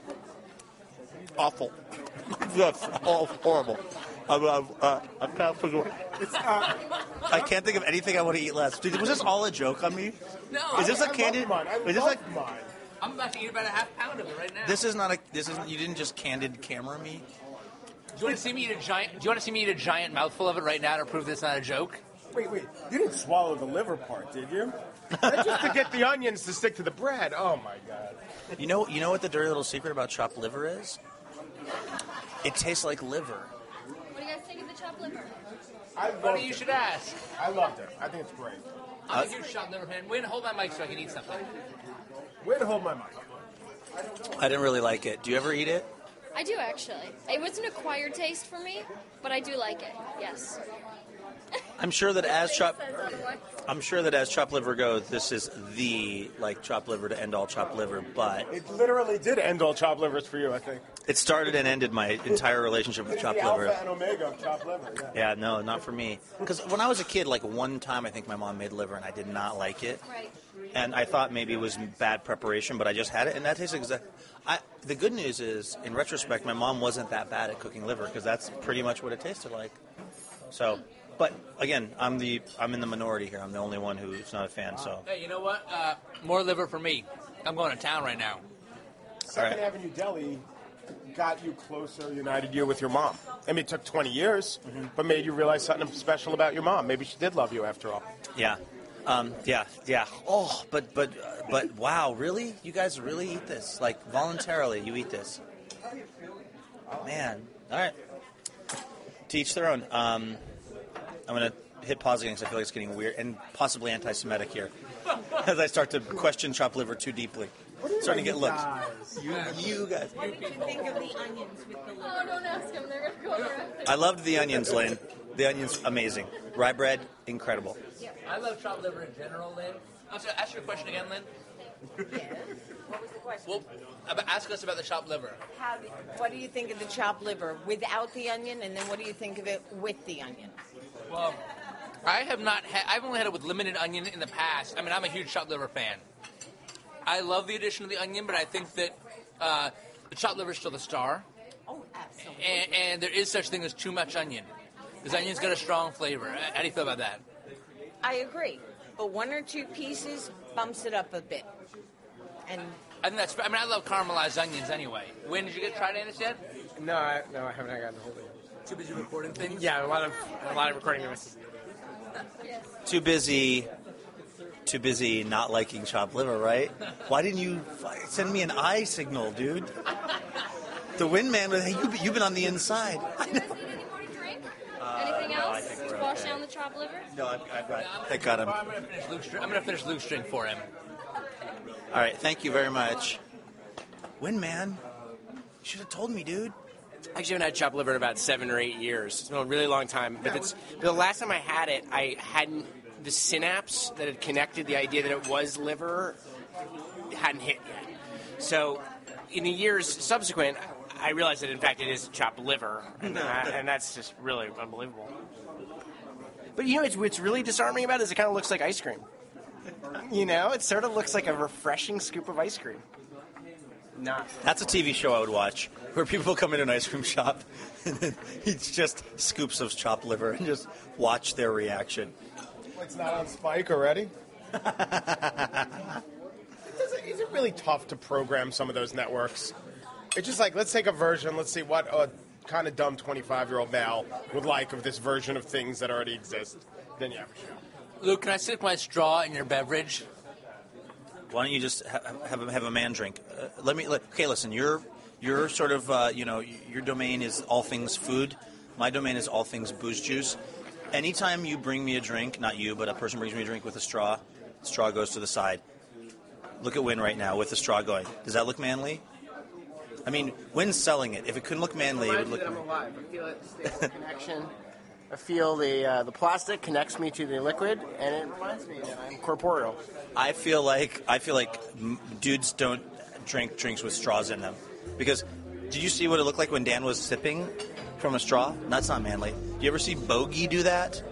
Awful. That's all horrible. I'm, I'm, uh, I'm kind of figuring- I can't think of anything I want to eat less. Dude, was this all a joke on me? No, Is this I a love candid? mine. I Is this love like? mine. I'm about to eat about a half pound of it right now. This is not a. This isn't. You didn't just candid camera me. Do you want to see me eat a giant? Do you want to see me eat a giant mouthful of it right now to prove that's not a joke? Wait, wait. You didn't swallow the liver part, did you? That's just to get the onions to stick to the bread. Oh my god. You know. You know what the dirty little secret about chopped liver is? It tastes like liver. What do you guys think of the chopped liver? I Funny loved you it. should ask. I loved it. I think it's great. I'm a huge chopped liver fan. Wait, hold my mic so I can eat something. Way to hold my mic. I didn't really like it. Do you ever eat it? I do actually. It was an acquired taste for me, but I do like it. Yes. I'm sure that as chop, I'm sure that as chopped liver goes, this is the like chopped liver to end all chopped liver. But It literally did end all chopped livers for you, I think. it started and ended my entire relationship with It's chopped the liver. alpha and omega of chopped liver. Yeah. Yeah, no, not for me. Because when I was a kid, like one time, I think my mom made liver, and I did not like it. Right. And I thought maybe it was bad preparation, but I just had it, and that tastes exact. I, the good news is, in retrospect, my mom wasn't that bad at cooking liver because that's pretty much what it tasted like. So, but again, I'm the I'm in the minority here. I'm the only one who's not a fan. So, Hey, you know what? Uh, more liver for me. I'm going to town right now. Second right. Avenue Deli got you closer, united you with your mom. I mean, it took 20 years, but made you realize something special about your mom. Maybe she did love you after all. yeah, um, yeah, yeah. Oh, but but uh, but wow, really? You guys really eat this? Like voluntarily, you eat this? How do you feel? Man, all right. To each their own. Um, I'm gonna hit pause again because I feel like it's getting weird and possibly anti-Semitic here. as I start to question chopped liver too deeply. Starting to get looked. You, you guys. What did you think of the onions with the Oh, don't ask them. They're gonna go around. I loved the onions, Lynn. The onions, amazing. Rye bread, incredible. I love chopped liver in general, Lynn. I'm sorry, ask your question again, Lynn. What was the question? Well, about, ask us about the chopped liver. How do, what do you think of the chopped liver without the onion, and then what do you think of it with the onion? Well, I have not had. I've only had it with limited onion in the past. I mean, I'm a huge chopped liver fan. I love the addition of the onion, but I think that uh, the chopped liver is still the star. Oh, absolutely. And, and there is such thing as too much onion. Because onion's got a strong flavor. How do you feel about that? I agree, but one or two pieces bumps it up a bit. And I think that's. I mean, I love caramelized onions anyway. When did you get tried in this yet? No, I, no, I haven't gotten a hold of it. Too busy recording things. Yeah, a lot of a lot of recording devices. Too busy. Too busy not liking chopped liver, right? Why didn't you send me an eye signal, dude? The wind man, hey, you, you've been on the inside. Uh, Anything else to wash down the chopped liver? No, I've, I've got. I got him. I'm gonna finish Luke's drink. I'm gonna finish Luke's drink for him. All right, thank you very much. Wind man, you should have told me, dude. I actually haven't had chopped liver in about seven or eight years. It's been a really long time. But it's the last time I had it, I hadn't the synapse that had connected the idea that it was liver hadn't hit yet. So in the years subsequent, I realized that in fact it is chopped liver, and, and that's just really unbelievable. But you know, it's, what's really disarming about it is it kind of looks like ice cream. You know, it sort of looks like a refreshing scoop of ice cream. Not. That's a TV show I would watch, where people come into an ice cream shop and then it's just scoops of chopped liver and just watch their reaction. It's not on Spike already. Is it, is it really tough to program some of those networks? It's just like let's take a version. Let's see what a kind of dumb 25 year old male would like of this version of things that already exist. Then you have a show. Luke, can I stick my straw in your beverage? Why don't you just ha- have a, have a man drink? Uh, let me. Let, okay, listen. Your your sort of uh, you know your domain is all things food. My domain is all things booze juice. Anytime you bring me a drink, not you, but a person brings me a drink with a straw, straw goes to the side. Look at Win right now with the straw going. Does that look manly? I mean, Win's selling it. If it couldn't look manly, it would look. I'm alive. I feel it connection. I feel the uh, the plastic connects me to the liquid, and it reminds me that I'm corporeal. I feel like I feel like dudes don't drink drinks with straws in them because did you see what it looked like when Dan was sipping from a straw? That's not manly. Do you ever see Bogey do that?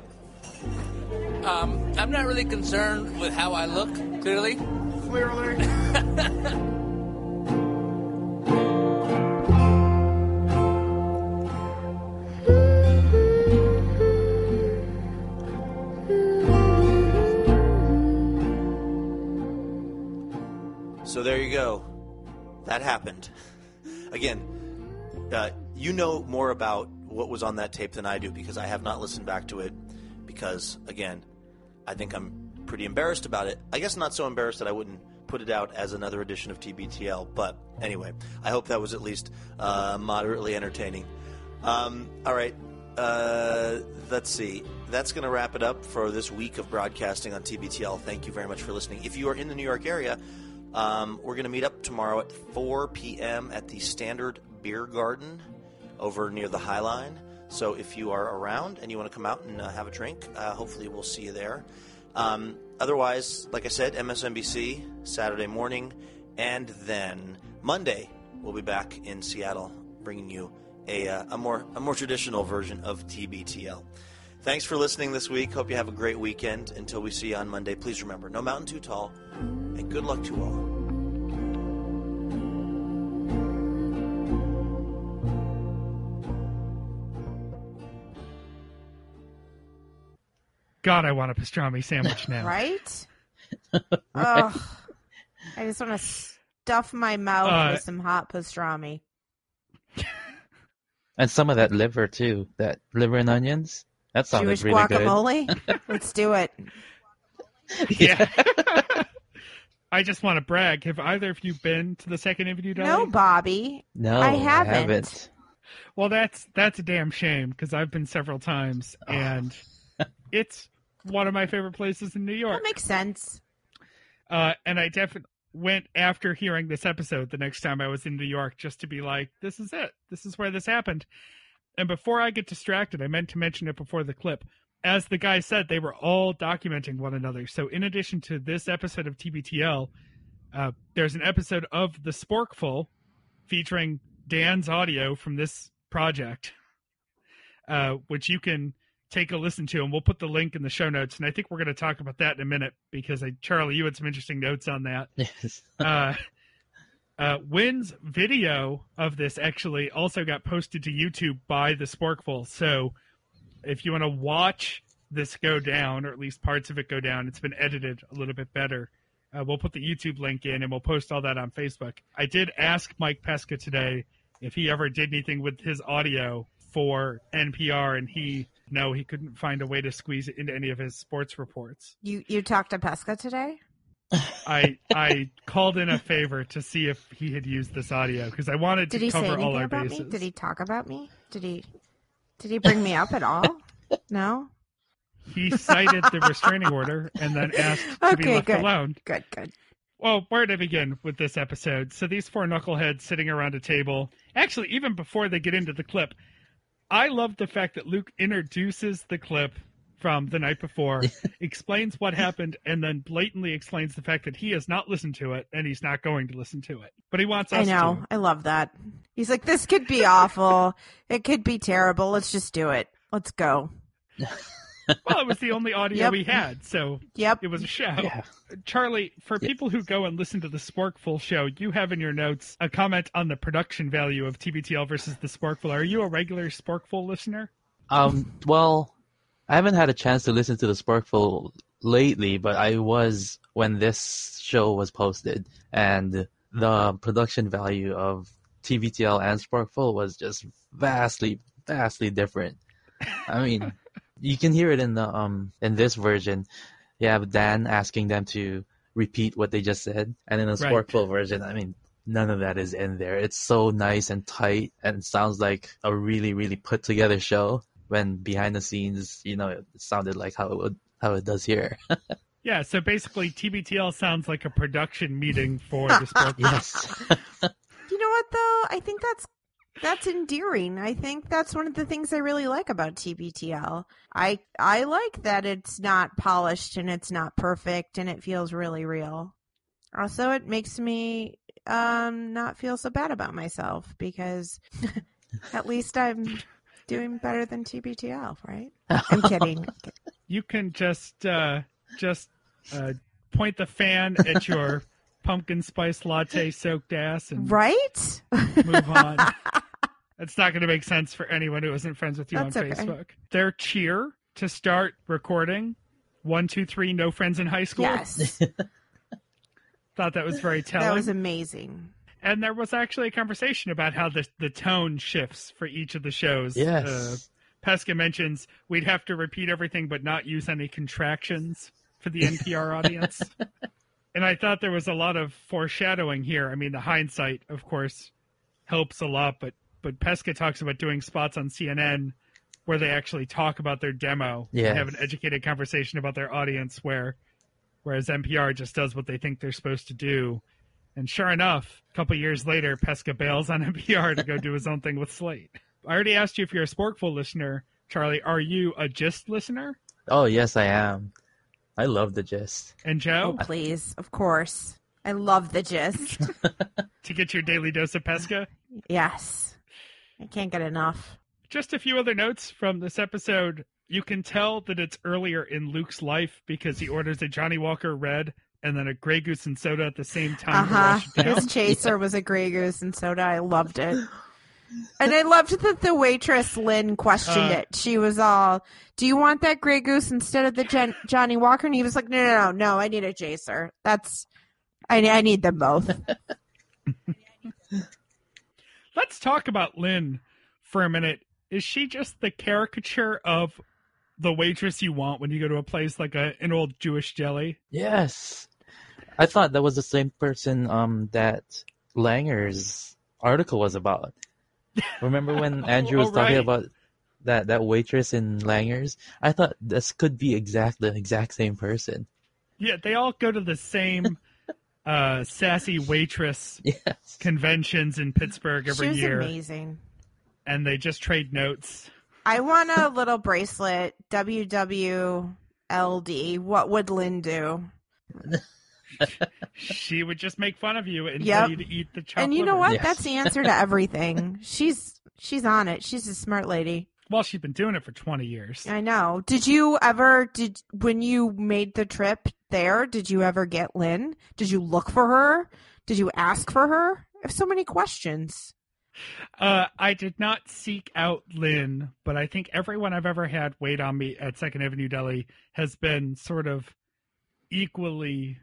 Um, I'm not really concerned with how I look. Clearly. Clearly. That happened. Again, uh, you know more about what was on that tape than I do because I have not listened back to it. Because again, I think I'm pretty embarrassed about it. I guess not so embarrassed that I wouldn't put it out as another edition of TBTL. But anyway, I hope that was at least uh, moderately entertaining. Um, all right, uh, let's see. That's going to wrap it up for this week of broadcasting on TBTL. Thank you very much for listening. If you are in the New York area, um, we're going to meet up tomorrow at 4 p.m. at the Standard Beer Garden over near the High Line. So if you are around and you want to come out and uh, have a drink, uh, hopefully we'll see you there. Um, otherwise, like I said, MSNBC Saturday morning, and then Monday we'll be back in Seattle, bringing you a, uh, a more a more traditional version of TBTL. Thanks for listening this week. Hope you have a great weekend. Until we see you on Monday, please remember no mountain too tall, and good luck to all. God, I want a pastrami sandwich now. Right? Ugh. I just want to stuff my mouth Uh, with some hot pastrami. And some of that liver too. That liver and onions. That sounded Jewish really guacamole. Let's do it. Yeah. I just want to brag. Have either of you been to the second interview? No, Bobby. No, I I haven't. haven't. Well, that's that's a damn shame because I've been several times and it's one of my favorite places in New York. That makes sense. Uh, and I definitely went after hearing this episode the next time I was in New York just to be like, this is it. This is where this happened. And before I get distracted, I meant to mention it before the clip. As the guy said, they were all documenting one another. So, in addition to this episode of TBTL, uh, there's an episode of The Sporkful featuring Dan's audio from this project, uh, which you can take a listen to, and we'll put the link in the show notes. And I think we're going to talk about that in a minute because I, Charlie, you had some interesting notes on that. Yes. uh, uh, Wynn's video of this actually also got posted to YouTube by the Sporkful. So if you want to watch this go down, or at least parts of it go down, it's been edited a little bit better. Uh, we'll put the YouTube link in and we'll post all that on Facebook. I did ask Mike Pesca today if he ever did anything with his audio for NPR, and he no, he couldn't find a way to squeeze it into any of his sports reports. You you talked to Pesca today? I I called in a favor to see if he had used this audio because I wanted Did to cover all our about bases. me? Did he talk about me? Did he did he bring me up at all? No? He cited the restraining order and then asked to be Okay, left good. alone. Good, good. Well, where to begin with this episode? So these four knuckleheads sitting around a table. Actually, even before they get into the clip, I love the fact that Luke introduces the clip from the night before, explains what happened, and then blatantly explains the fact that he has not listened to it and he's not going to listen to it. But he wants us. I know. to. I love that. He's like, this could be awful. It could be terrible. Let's just do it. Let's go. Well, it was the only audio Yep. we had, so Yep. it was a show. Yeah. Charlie, for people who go and listen to the Sporkful show, you have in your notes a comment on the production value of TBTL versus the Sporkful. Are you a regular Sporkful listener? Um, well, I haven't had a chance to listen to the Sporkful lately, but I was when this show was posted, and the production value of TBTL and Sporkful was just vastly, vastly different. I mean, you can hear it in the um in this version. You have Dan asking them to repeat what they just said, and in the Right. Sporkful version, I mean, none of that is in there. It's so nice and tight, and sounds like a really, really put together show. When behind the scenes, you know, it sounded like how it would how it does here. Yeah, so basically TBTL sounds like a production meeting for the Sporkful. yes. You know what though? I think that's that's endearing. I think that's one of the things I really like about TBTL. I I like that it's not polished and it's not perfect and it feels really real. Also, it makes me um not feel so bad about myself because at least I'm doing better than TBTL, right? I'm kidding. You can just uh, just uh, point the fan at your pumpkin spice latte soaked ass and Right? move on. That's not going to make sense for anyone who isn't friends with you That's on okay. Facebook. Their cheer to start recording one, two, three, no friends in high school. Yes. Thought that was very telling. That was amazing. And there was actually a conversation about how the the tone shifts for each of the shows. Yes. Uh, Pesca mentions we'd have to repeat everything but not use any contractions for the NPR audience. And I thought there was a lot of foreshadowing here. I mean, the hindsight, of course, helps a lot, but but Pesca talks about doing spots on CNN where they actually talk about their demo Yes. and have an educated conversation about their audience where whereas NPR just does what they think they're supposed to do. And sure enough, a couple years later, Pesca bails on NPR to go do his own thing with Slate. I already asked you if you're a Sporkful listener, Charlie. Are you a Gist listener? Oh yes, I am. I love the gist. And Joe, Oh, please. Of course. I love the gist. to get your daily dose of Pesca? yes. I can't get enough. Just a few other notes from this episode. You can tell that it's earlier in Luke's life because he orders a Johnnie Walker Red and then a Grey Goose and soda at the same time to huh. wash it down. His chaser was a Grey Goose and soda. I loved it. And I loved that the waitress Lynn questioned Uh, it. She was all, "Do you want that Grey Goose instead of the Jen- Johnnie Walker?" And he was like, "No, no, no, no. I need a chaser. That's, I, I need them both." Let's talk about Lynn for a minute. Is she just the caricature of the waitress you want when you go to a place like a, an old Jewish jelly? Yes. I thought that was the same person um that Langer's article was about. Remember when Andrew was oh, talking right. about that that waitress in Langer's? I thought this could be exact the exact same person. Yeah, they all go to the same uh, sassy waitress Yes. conventions in Pittsburgh every she was year, amazing. and they just trade notes. I want a little bracelet. WWLD. What would Lynn do? She would just make fun of you and Yep. tell you to eat the chopped and you know what? Yes. That's the answer to everything. she's she's on it. She's a smart lady. Well, she's been doing it for 20 years. I know. Did you ever did when you made the trip there, did you ever get Lynn? Did you look for her? Did you ask for her? I have so many questions. Uh, I did not seek out Lynn, but I think everyone I've ever had wait on me at Second Avenue Deli has been sort of equally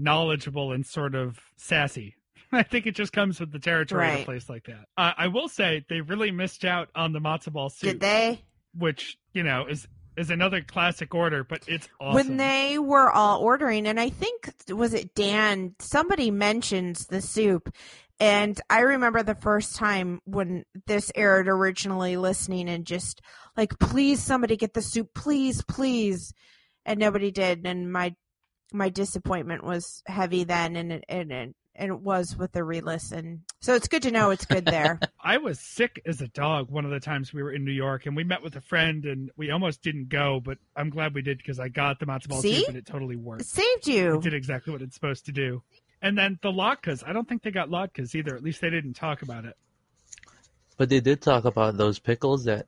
knowledgeable and sort of sassy. I think it just comes with the territory of a place like that. Uh, I will say they really missed out on the matzo ball soup, Did they? which you know is is another classic order, but it's awesome. When they were all ordering, and I think was it Dan? Somebody mentioned the soup, and I remember the first time when this aired originally, listening and just like, please, somebody get the soup, please, please, and nobody did, and my my disappointment was heavy mm-hmm. then, and it and it, and it was with the re-listen. So it's good to know it's good there. I was sick as a dog one of the times we were in New York, and we met with a friend, and we almost didn't go, but I'm glad we did because I got the matzo ball See? soup, and it totally worked. it saved you. It did exactly what it's supposed to do. And then the latkes, I don't think they got latkes either. At least they didn't talk about it. But they did talk about those pickles that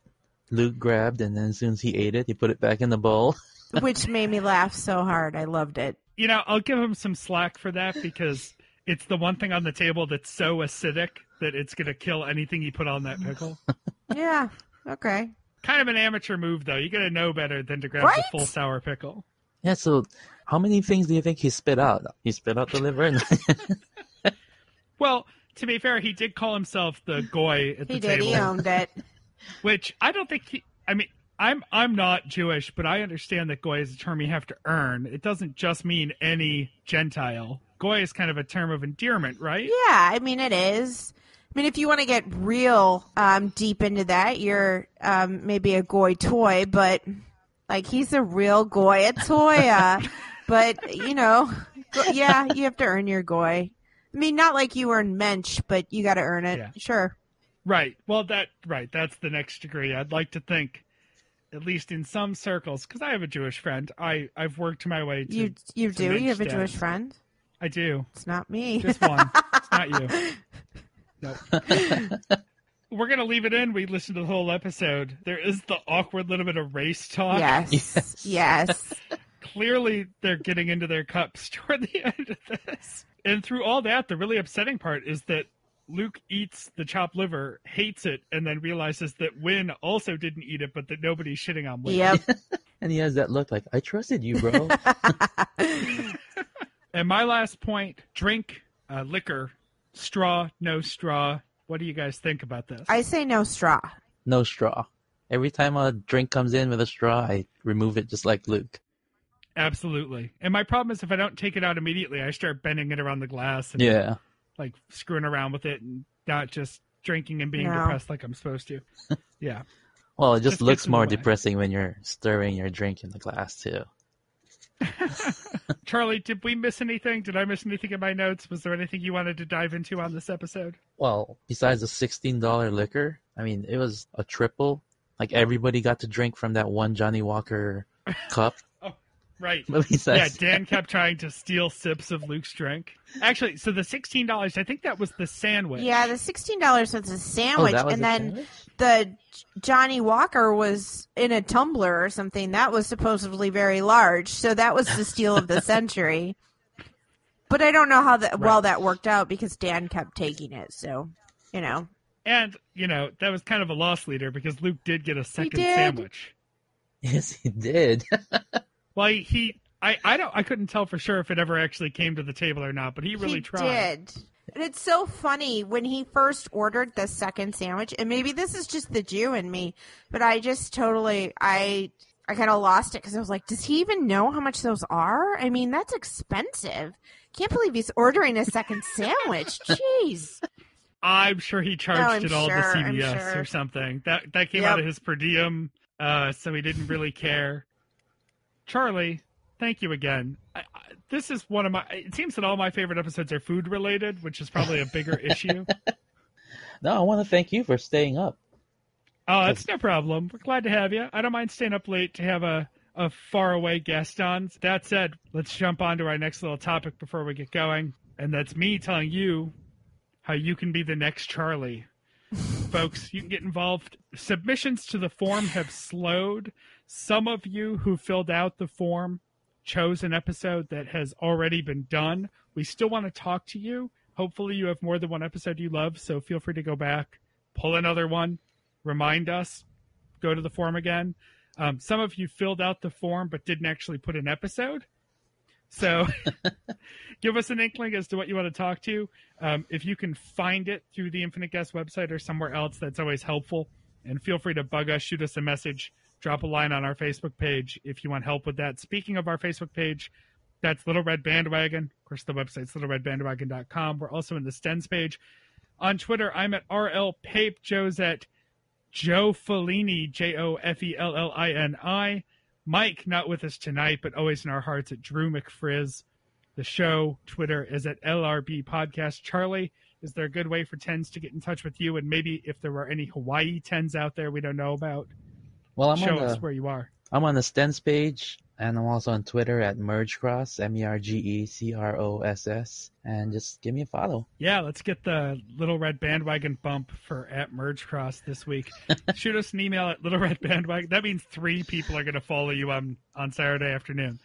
Luke grabbed, and then as soon as he ate it, he put it back in the bowl. which made me laugh so hard. I loved it. You know, I'll give him some slack for that because it's the one thing on the table that's so acidic that it's going to kill anything you put on that pickle. Yeah. Okay. kind of an amateur move, though. You got to know better than to grab Right? the full sour pickle. Yeah, so how many things do you think he spit out? He spit out the liver? And Well, to be fair, he did call himself the goy at the He did. table. He owned it. which I don't think he. I mean, I'm I'm not Jewish, but I understand that goy is a term you have to earn. It doesn't just mean any Gentile. Goy is kind of a term of endearment, right? Yeah, I mean it is. I mean, if you want to get real um, deep into that, you're um, maybe a goy toy, but like he's a real goy at toya. but you know, yeah, you have to earn your goy. I mean, not like you earn mensch, but you got to earn it. Yeah. Sure. Right. Well, that right. That's the next degree. I'd like to think, at least in some circles, because I have a Jewish friend. I I've worked my way to. You you to do. You have a mensch Jewish friend. I do. It's not me. Just one. it's not you. Nope. We're gonna leave it in. We listened to the whole episode. There is the awkward little bit of race talk. yes. Yes. clearly they're getting into their cups toward the end of this. And through all that, the really upsetting part is that Luke eats the chopped liver, hates it, and then realizes that Win also didn't eat it, but that nobody's shitting on Win. Yep. and he has that look like, I trusted you, bro. And my last point drink uh, liquor, straw, no straw. What do you guys think about this? I say no straw. no straw. Every time a drink comes in with a straw, I remove it just like Luke. Absolutely. And my problem is if I don't take it out immediately, I start bending it around the glass and Yeah. Like screwing around with it and not just drinking and being No. depressed like I'm supposed to. Yeah. Well, it just, Just looks more depressing when you're stirring your drink in the glass, too. Charlie, did we miss anything? Did I miss anything in my notes? Was there anything you wanted to dive into on this episode? Well, besides the $16 liquor, I mean, it was a triple. Like, everybody got to drink from that one Johnnie Walker cup. Right. But Yeah, Dan kept trying to steal sips of Luke's drink. Actually, so the sixteen dollars, I think that was the sandwich. Yeah, the sixteen dollars was a sandwich, Oh, that was and the then sandwich? the Johnnie Walker was in a tumbler or something that was supposedly very large. So that was the steal of the century. But I don't know how that well that worked out because Dan kept taking it. So you know, And, you know, that was kind of a loss leader because Luke did get a second did. sandwich. Yes, he did. Well, he, he I, I don't I couldn't tell for sure if it ever actually came to the table or not, but he really he tried. did. And it's so funny when he first ordered the second sandwich, and maybe this is just the Jew in me, but I just totally I I kind of lost it because I was like, does he even know how much those are? I mean, that's expensive. Can't believe he's ordering a second sandwich. Jeez. I'm sure he charged I'm it all sure, to CBS sure. or something. That that came Yep. out of his per diem, uh, so he didn't really care. Charlie, thank you again. I, this is one of my. It seems that all my favorite episodes are food related, which is probably a bigger issue. No, I want to thank you for staying up. Oh, that's no problem. We're glad to have you. I don't mind staying up late to have a, a far away guest on. That said, let's jump on to our next little topic before we get going. And that's me telling you how you can be the next Charlie. Folks, you can get involved. Submissions to the form have slowed. Some of you who filled out the form chose an episode that has already been done. We still want to talk to you. Hopefully, you have more than one episode you love, so feel free to go back, pull another one, remind us, go to the form again. Um, some of you filled out the form but didn't actually put an episode. So give us an inkling as to what you want to talk to. Um, if you can find it through the Infinite Guest website or somewhere else, that's always helpful. And feel free to bug us, shoot us a message, drop a line on our Facebook page if you want help with that. Speaking of our Facebook page, that's Little Red Bandwagon. Of course, the website's littleredbandwagon.com. We're also in the Stens page. On Twitter, I'm at RL Pape. Joe's at Joe Fellini, J O F E L L I N I. Mike, not with us tonight, but always in our hearts at Drew McFrizz. The show Twitter is at LRB Podcast. Charlie, is there a good way for tens to get in touch with you? And maybe if there were any Hawaii tens out there we don't know about, Well, I'm show on us the where you are. I'm on the Stens page, and I'm also on Twitter at MergeCross, M E R G E C R O S S, and just give me a follow. Yeah, let's get the Little Red Bandwagon bump for at Merge Cross this week. Shoot us an email at Little Red Bandwagon. That means three people are going to follow you on, on Saturday afternoon.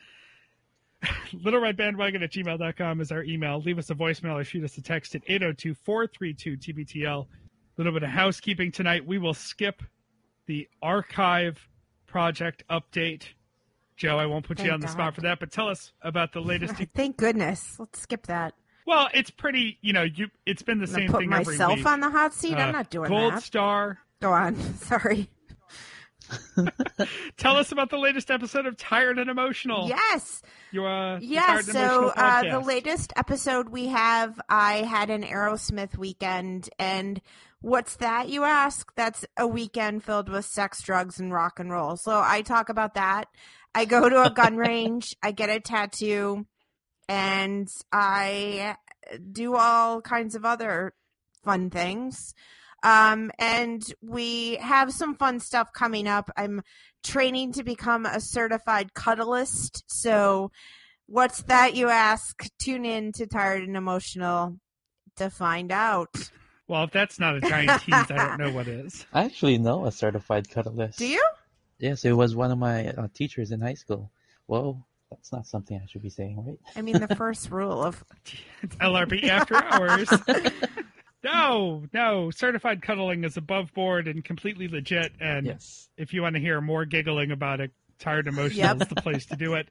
Little Red Bandwagon at gmail.com is our email. Leave us a voicemail or shoot us a text at 802 432 TBTL. A little bit of housekeeping tonight. We will skip the archive project update. Joe, I won't put you on the God. spot for that, but tell us about the latest Thank goodness. Let's skip that. Well, it's pretty. You know, you. It's been the I'm same put thing every myself on the hot seat. Uh, I'm not doing Gold that. Star. Go on. Sorry. Tell us about the latest episode of Tired and Emotional. Yes. Your uh, Yeah, so uh, the latest episode we have, I had an Aerosmith weekend, and what's that, you ask? That's a weekend filled with sex, drugs, and rock and roll. So I talk about that. I go to a gun range, I get a tattoo, and I do all kinds of other fun things. Um, and we have some fun stuff coming up. I'm training to become a certified cuddlist. So, what's that, you ask? Tune in to Tired and Emotional to find out. Well, if that's not a giant tease, I don't know what is. I actually know a certified cuddlist. Do you? Yes, it was one of my uh, teachers in high school. Whoa, that's not something I should be saying, right? I mean, the first rule of LRB after hours. No, no. Certified cuddling is above board and completely legit. And Yes. if you want to hear more giggling about it, Tired and Emotional Yep. is the place to do it.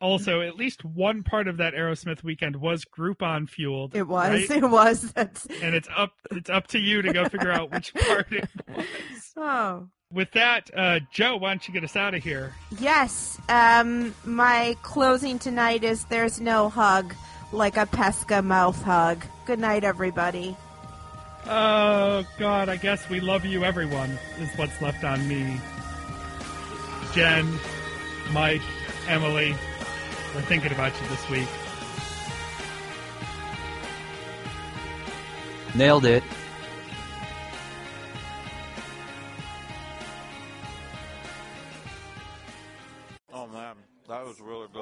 Also, at least one part of that Aerosmith weekend was Groupon fueled. it was, right? it was. That's and it's up it's up to you to go figure out which part it was. oh. With that, uh, Joe, why don't you get us out of here? Yes. Um, my closing tonight is "There's no hug like a pesca mouth hug." Good night, everybody. Oh, God, I guess we love you, everyone, is what's left on me. Jen, Mike, Emily, we're thinking about you this week. Nailed it. Oh, man, that was really good.